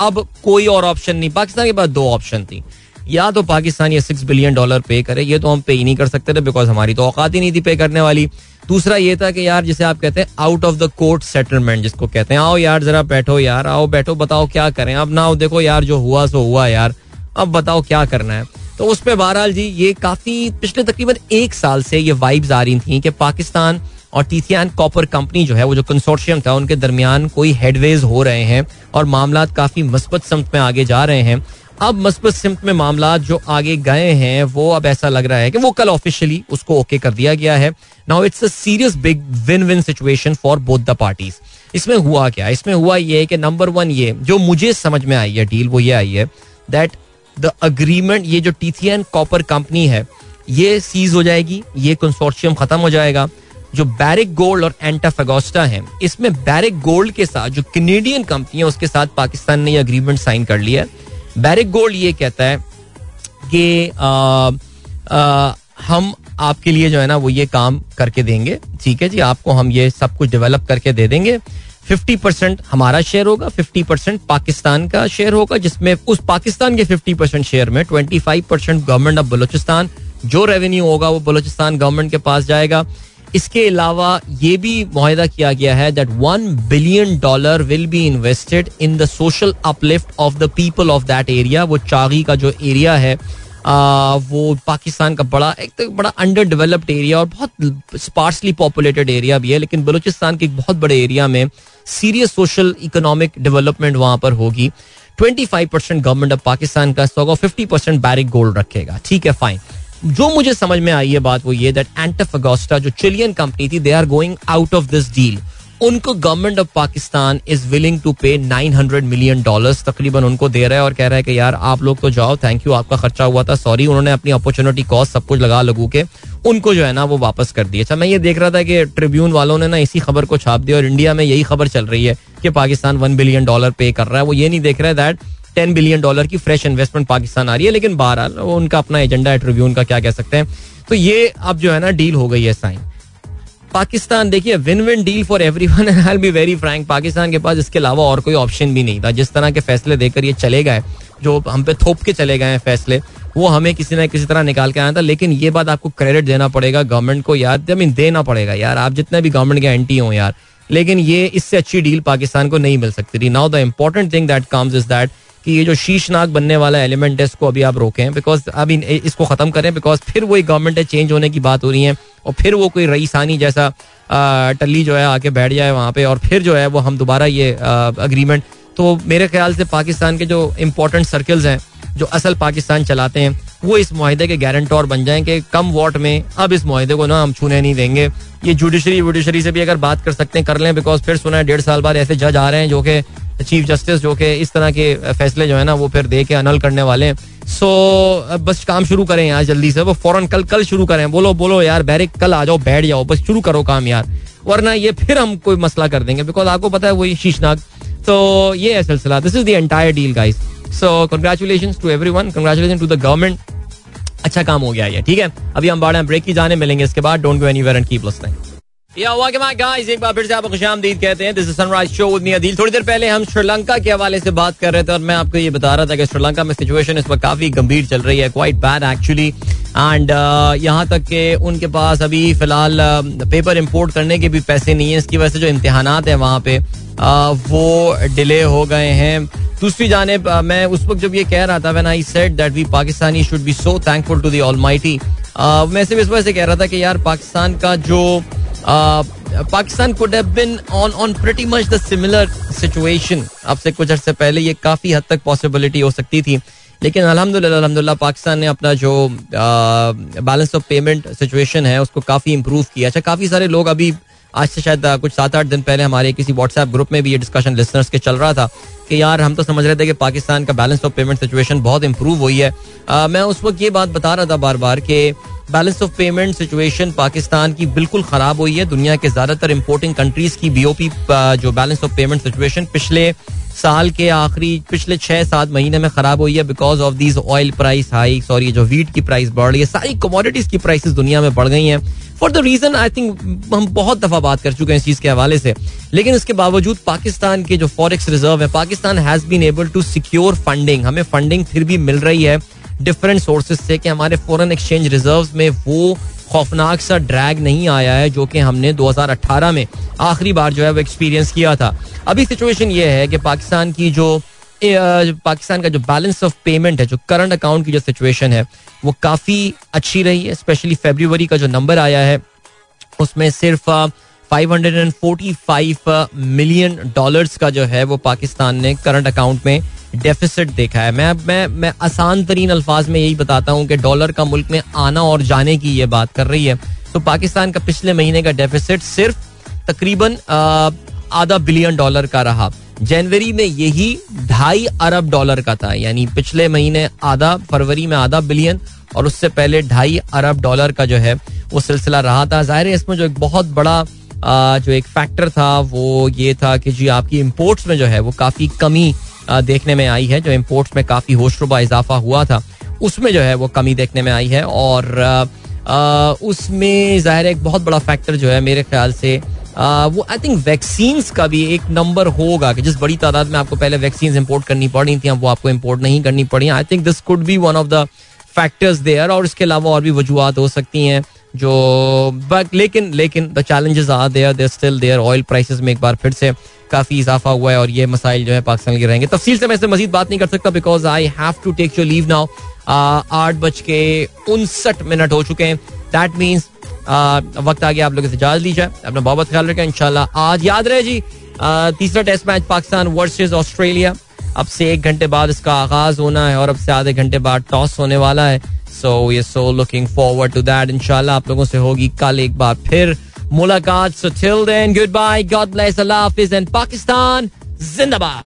अब कोई और ऑप्शन नहीं। पाकिस्तान के पास दो ऑप्शन थी। या तो पाकिस्तान ये सिक्स बिलियन डॉलर पे करे, ये तो हम पे ही नहीं कर सकते थे बिकॉज़ हमारी तो औकात ही नहीं थी पे करने वाली। दूसरा ये था कि यार, जिसे आप कहते हैं out of the court settlement जिसको कहते हैं, आओ यार जरा बैठो यार, आओ बैठो, बताओ क्या करें। अब ना देखो यार, जो हुआ सो हुआ यार। अब बताओ क्या करना है। तो उस पर बहरहाल जी, ये काफ़ी पिछले तकरीबन एक साल से ये वाइब्स आ रही थी कि पाकिस्तान और टीथियान कॉपर कंपनी जो है, वो जो कंसोर्शियम था, उनके दरमियान कोई हेडवेज हो रहे हैं और मामला काफ़ी मस्बत समत में आगे जा रहे हैं। अब मस्बत सिमत में मामला जो आगे गए हैं, वो अब ऐसा लग रहा है कि वो कल ऑफिशियली उसको ओके कर दिया गया है। Now it's a serious big win win situation for both the parties इसमें हुआ क्या? इसमें हुआ ये कि नंबर वन ये, जो मुझे समझ में आई है डील वो ये आई है दैट द अग्रीमेंट ये जो टीथियन कॉपर कंपनी है, ये सीज हो जाएगी, ये कंसोर्शियम खत्म हो जाएगा। जो बैरिक गोल्ड और एंटाफेगोस्टा है, इसमें बैरिक गोल्ड के साथ, जो कनेडियन कंपनी है, उसके साथ पाकिस्तान ने ये अग्रीमेंट साइन कर लिया है। बैरिक गोल्ड ये कहता है कि हम आपके लिए जो है ना वो ये काम करके देंगे। ठीक है जी, आपको हम ये सब कुछ डेवलप करके दे देंगे। फिफ्टी परसेंट हमारा शेयर होगा फिफ्टी परसेंट पाकिस्तान का शेयर होगा, जिसमें उस पाकिस्तान के फिफ्टी परसेंट शेयर में twenty five percent government of Balochistan, जो रेवेन्यू होगा वो बलोचिस्तान गवर्नमेंट के पास जाएगा। इसके अलावा ये भी माहिदा किया गया है that one billion dollar will be invested in the social uplift of the people of that area वो चागी का जो एरिया है आ, वो पाकिस्तान का बड़ा एक तो बड़ा अंडर डेवलप्ड एरिया और बहुत स्पार्सली पॉपुलेटेड एरिया भी है लेकिन बलूचिस्तान के एक बहुत बड़े एरिया में सीरियस सोशल इकोनॉमिक डेवलपमेंट वहाँ पर होगी। Twenty five percent government of Pakistan का होगा फिफ्टी परसेंट बैरिक गोल्ड रखेगा। ठीक है फाइन जो मुझे समझ में आई है बात वो ये दैट एंटफागोस्टा जो चिलियन कंपनी थी they are going out of this deal उनको government of Pakistan is willing to pay 900 million dollars तकरीबन उनको दे रहा है और कह रहा है कि यार, आप लोग तो जाओ थैंक यू आपका खर्चा हुआ था सॉरी उन्होंने अपनी अपॉर्चुनिटी कॉस्ट सब कुछ लगा लगू के, उनको जो है ना वो वापस कर दिया। अच्छा मैं ये देख रहा था कि ट्रिब्यून वालों ने ना इसी खबर को छाप दिया और इंडिया में यही खबर चल रही है कि पाकिस्तान वन बिलियन डॉलर पे कर रहा है। वो ये नहीं देख रहा है दैट टेन बिलियन डॉलर की फ्रेश इन्वेस्टमेंट पाकिस्तान आ रही है, लेकिन बहरहाल उनका अपना एजेंडा है ट्रिब्यून का क्या कह सकते हैं। तो ये अब जो है ना डील हो गई है साइन पाकिस्तान, देखिए win win deal for everyone and be very frank Pakistan के पास इसके अलावा और कोई ऑप्शन भी नहीं था। जिस तरह के फैसले देकर ये चले गए, जो हम पे थोप के चले गए हैं फैसले, वो हमें किसी ना किसी तरह निकाल के आया था। लेकिन ये बात आपको क्रेडिट देना पड़ेगा गवर्नमेंट को यार आई मीन देना पड़ेगा यार। आप जितने भी गवर्नमेंट के एंटी हो यार, लेकिन ये इससे अच्छी डील पाकिस्तान को नहीं मिल सकती थी। Now the important thing that comes is that कि ये जो शीशनाक बनने वाला एलिमेंट है, इसको अभी आप रोकें बिकॉज़ अभी इसको खत्म करें बिकॉज़ फिर वही गवर्नमेंट है चेंज होने की बात हो रही है, और फिर वो कोई रईसानी जैसा टली जो है आके बैठ जाए वहाँ पे, और फिर जो है वो हम दोबारा ये अग्रीमेंट तो मेरे ख्याल से पाकिस्तान के जो इम्पोर्टेंट सर्कल्स हैं, जो असल पाकिस्तान चलाते हैं, वो इस माहे के गारंटोर बन जाएँ कि कम वोट में अब इस माहे को ना हम छूने नहीं देंगे। ये जुडिशरी वुडिशरी से भी अगर बात कर सकते हैं, कर लें बिकॉज़ फिर सुना है डेढ़ साल बाद ऐसे जज आ रहे हैं जो कि चीफ जस्टिस जो कि इस तरह के फैसले जो है ना, वो फिर दे के अनल करने वाले हैं। सो बस काम शुरू करें यार जल्दी से। वो फ़ौरन कल कल शुरू करें। बोलो बोलो यार, बैरिक, कल आ जाओ, बैठ जाओ। बस शुरू करो काम यार। वरना ये फिर हम कोई मसला कर देंगे बिकॉज़ आपको पता है वही शीशनाक तो ये है सिलसिला। This is the entire deal guys so congratulation to everyone congratulation to the government अच्छा काम हो गया ये, ठीक है? अभी हम बाढ़ ब्रेक की जाने मिलेंगे। इसके बाद don't go anywhere and keep थोड़ी देर पहले हम श्रीलंका के हवाले से बात कर रहे थे और मैं आपको ये बता रहा था कि श्रीलंका में सिचुएशन इस वक्त काफ़ी गंभीर चल रही है क्वाइट बैड एक्चुअली एंड यहाँ तक के उनके पास अभी फ़िलहाल पेपर इम्पोर्ट करने के भी पैसे नहीं है, इसकी वजह से जो इम्तहान है वहाँ पे वो डिले हो गए हैं। दूसरी जाने मैं उस वक्त जब ये कह रहा था when I said that we Pakistani should be so thankful to the almighty मैं सिर्फ़ इस वजह से कह रहा था कि यार पाकिस्तान का जो Pakistan could have been on on pretty much the similar situation अब से कुछ अर्से पहले ये काफ़ी हद तक पॉसिबिलिटी हो सकती थी। लेकिन अल्हम्दुलिल्लाह अल्हम्दुलिल्लाह पाकिस्तान ने अपना जो बैलेंस ऑफ़ पेमेंट सिचुएशन है उसको काफ़ी इंप्रूव किया। अच्छा काफ़ी सारे लोग अभी आज से शायद कुछ सात आठ दिन पहले हमारे किसी व्हाट्सएप ग्रुप में भी ये डिस्कशन लिसनर्स के चल रहा था कि यार हम तो समझ रहे थे कि पाकिस्तान का बैलेंस ऑफ़ पेमेंट सिचुएशन बहुत इंप्रूव हुई है। आ, मैं उस वक्त ये बात बता रहा था बार बार कि balance of payment situation Pakistan की बिल्कुल खराब हुई है। दुनिया के ज़्यादातर इंपोर्टिंग कंट्रीज़ की बीओपी जो बैलेंस ऑफ़ पेमेंट सिचुएशन पिछले साल के आखिरी, पिछले छह सात महीने में खराब हुई है because of these oil price high sorry जो वीट की प्राइस बढ़ रही है, सारी कमोडिटीज की प्राइसेस दुनिया में बढ़ गई हैं। For the reason I think हम बहुत दफ़ा बात कर चुके हैं इस चीज़ के हवाले से। लेकिन इसके बावजूद पाकिस्तान के जो फॉरेक्स रिज़र्व है, Pakistan has been able to secure funding हमें फंडिंग फिर भी मिल रही है। डिफरेंट सोर्सेज से कि हमारे फॉरेन एक्सचेंज रिज़र्व में वो खौफनाक सा ड्रैग नहीं आया है जो कि हमने 2018 में आखिरी बार जो है वो एक्सपीरियंस किया था। अभी सिचुएशन ये है कि पाकिस्तान की जो पाकिस्तान का जो बैलेंस ऑफ़ पेमेंट है, जो करंट अकाउंट की जो सिचुएशन है, वो काफ़ी अच्छी रही है स्पेशली फेब्रुवरी का जो नंबर आया है, उसमें सिर्फ़ 545 मिलियन डॉलर्स का जो है वो पाकिस्तान ने करंट अकाउंट में डेफिसिट देखा है। मैं मैं मैं आसान तरीन अल्फाज में यही बताता हूँ कि डॉलर का मुल्क में आना और जाने की ये बात कर रही है। तो पाकिस्तान का पिछले महीने का डेफिसिट सिर्फ़ तकरीबन आधा बिलियन डॉलर का रहा। जनवरी में यही ढाई अरब डॉलर का था। यानी पिछले महीने आधा, फरवरी में आधा बिलियन और उससे पहले ढाई अरब डॉलर का जो है, वो सिलसिला रहा था। ज़ाहिर है इसमें जो एक बहुत बड़ा जो एक फैक्टर था, वो ये था कि जी आपकी इम्पोर्ट्स में जो है वो काफ़ी कमी देखने में आई है, जो इम्पोर्ट्स में काफ़ी होशरुबा इजाफा हुआ था, उसमें जो है वो कमी देखने में आई है और उसमें ज़ाहिर एक बहुत बड़ा फैक्टर जो है मेरे ख्याल से वो आई थिंक वैक्सीन का भी एक नंबर होगा कि जिस बड़ी तादाद में आपको पहले वैक्सीन इम्पोर्ट करनी पड़ रही थी वो आपको इम्पोर्ट नहीं करनी पड़ी। I think this could be one of the factors there और इसके अलावा और भी वजूहत हो सकती हैं। जो बट लेकिन लेकिन the challenges are there there still there oil prices में एक बार फिर से काफ़ी इजाफा हुआ है और ये मसाइल जो है पाकिस्तान के रहेंगे। तफसील से मैं इससे मजीद बात नहीं कर सकता because I have to take your leave now आठ बज के उनसठ मिनट हो चुके हैं। दैट मीन्स वक्त आ गया आप लोग इसे इजाज़त लीजिए। अपना बहुत ख्याल रखें। इंशाल्लाह आज याद रहे जी तीसरा test match Pakistan versus Australia अब से एक घंटे बाद इसका आगाज़ होना है और अब से आधे घंटे बाद टॉस होने वाला है। सो ये so looking forward to that इंशाल्लाह आप लोगों से होगी कल एक बार फिर मुलाकात। So till then goodbye God bless अल्लाह हाफिज. एंड पाकिस्तान जिंदाबाद.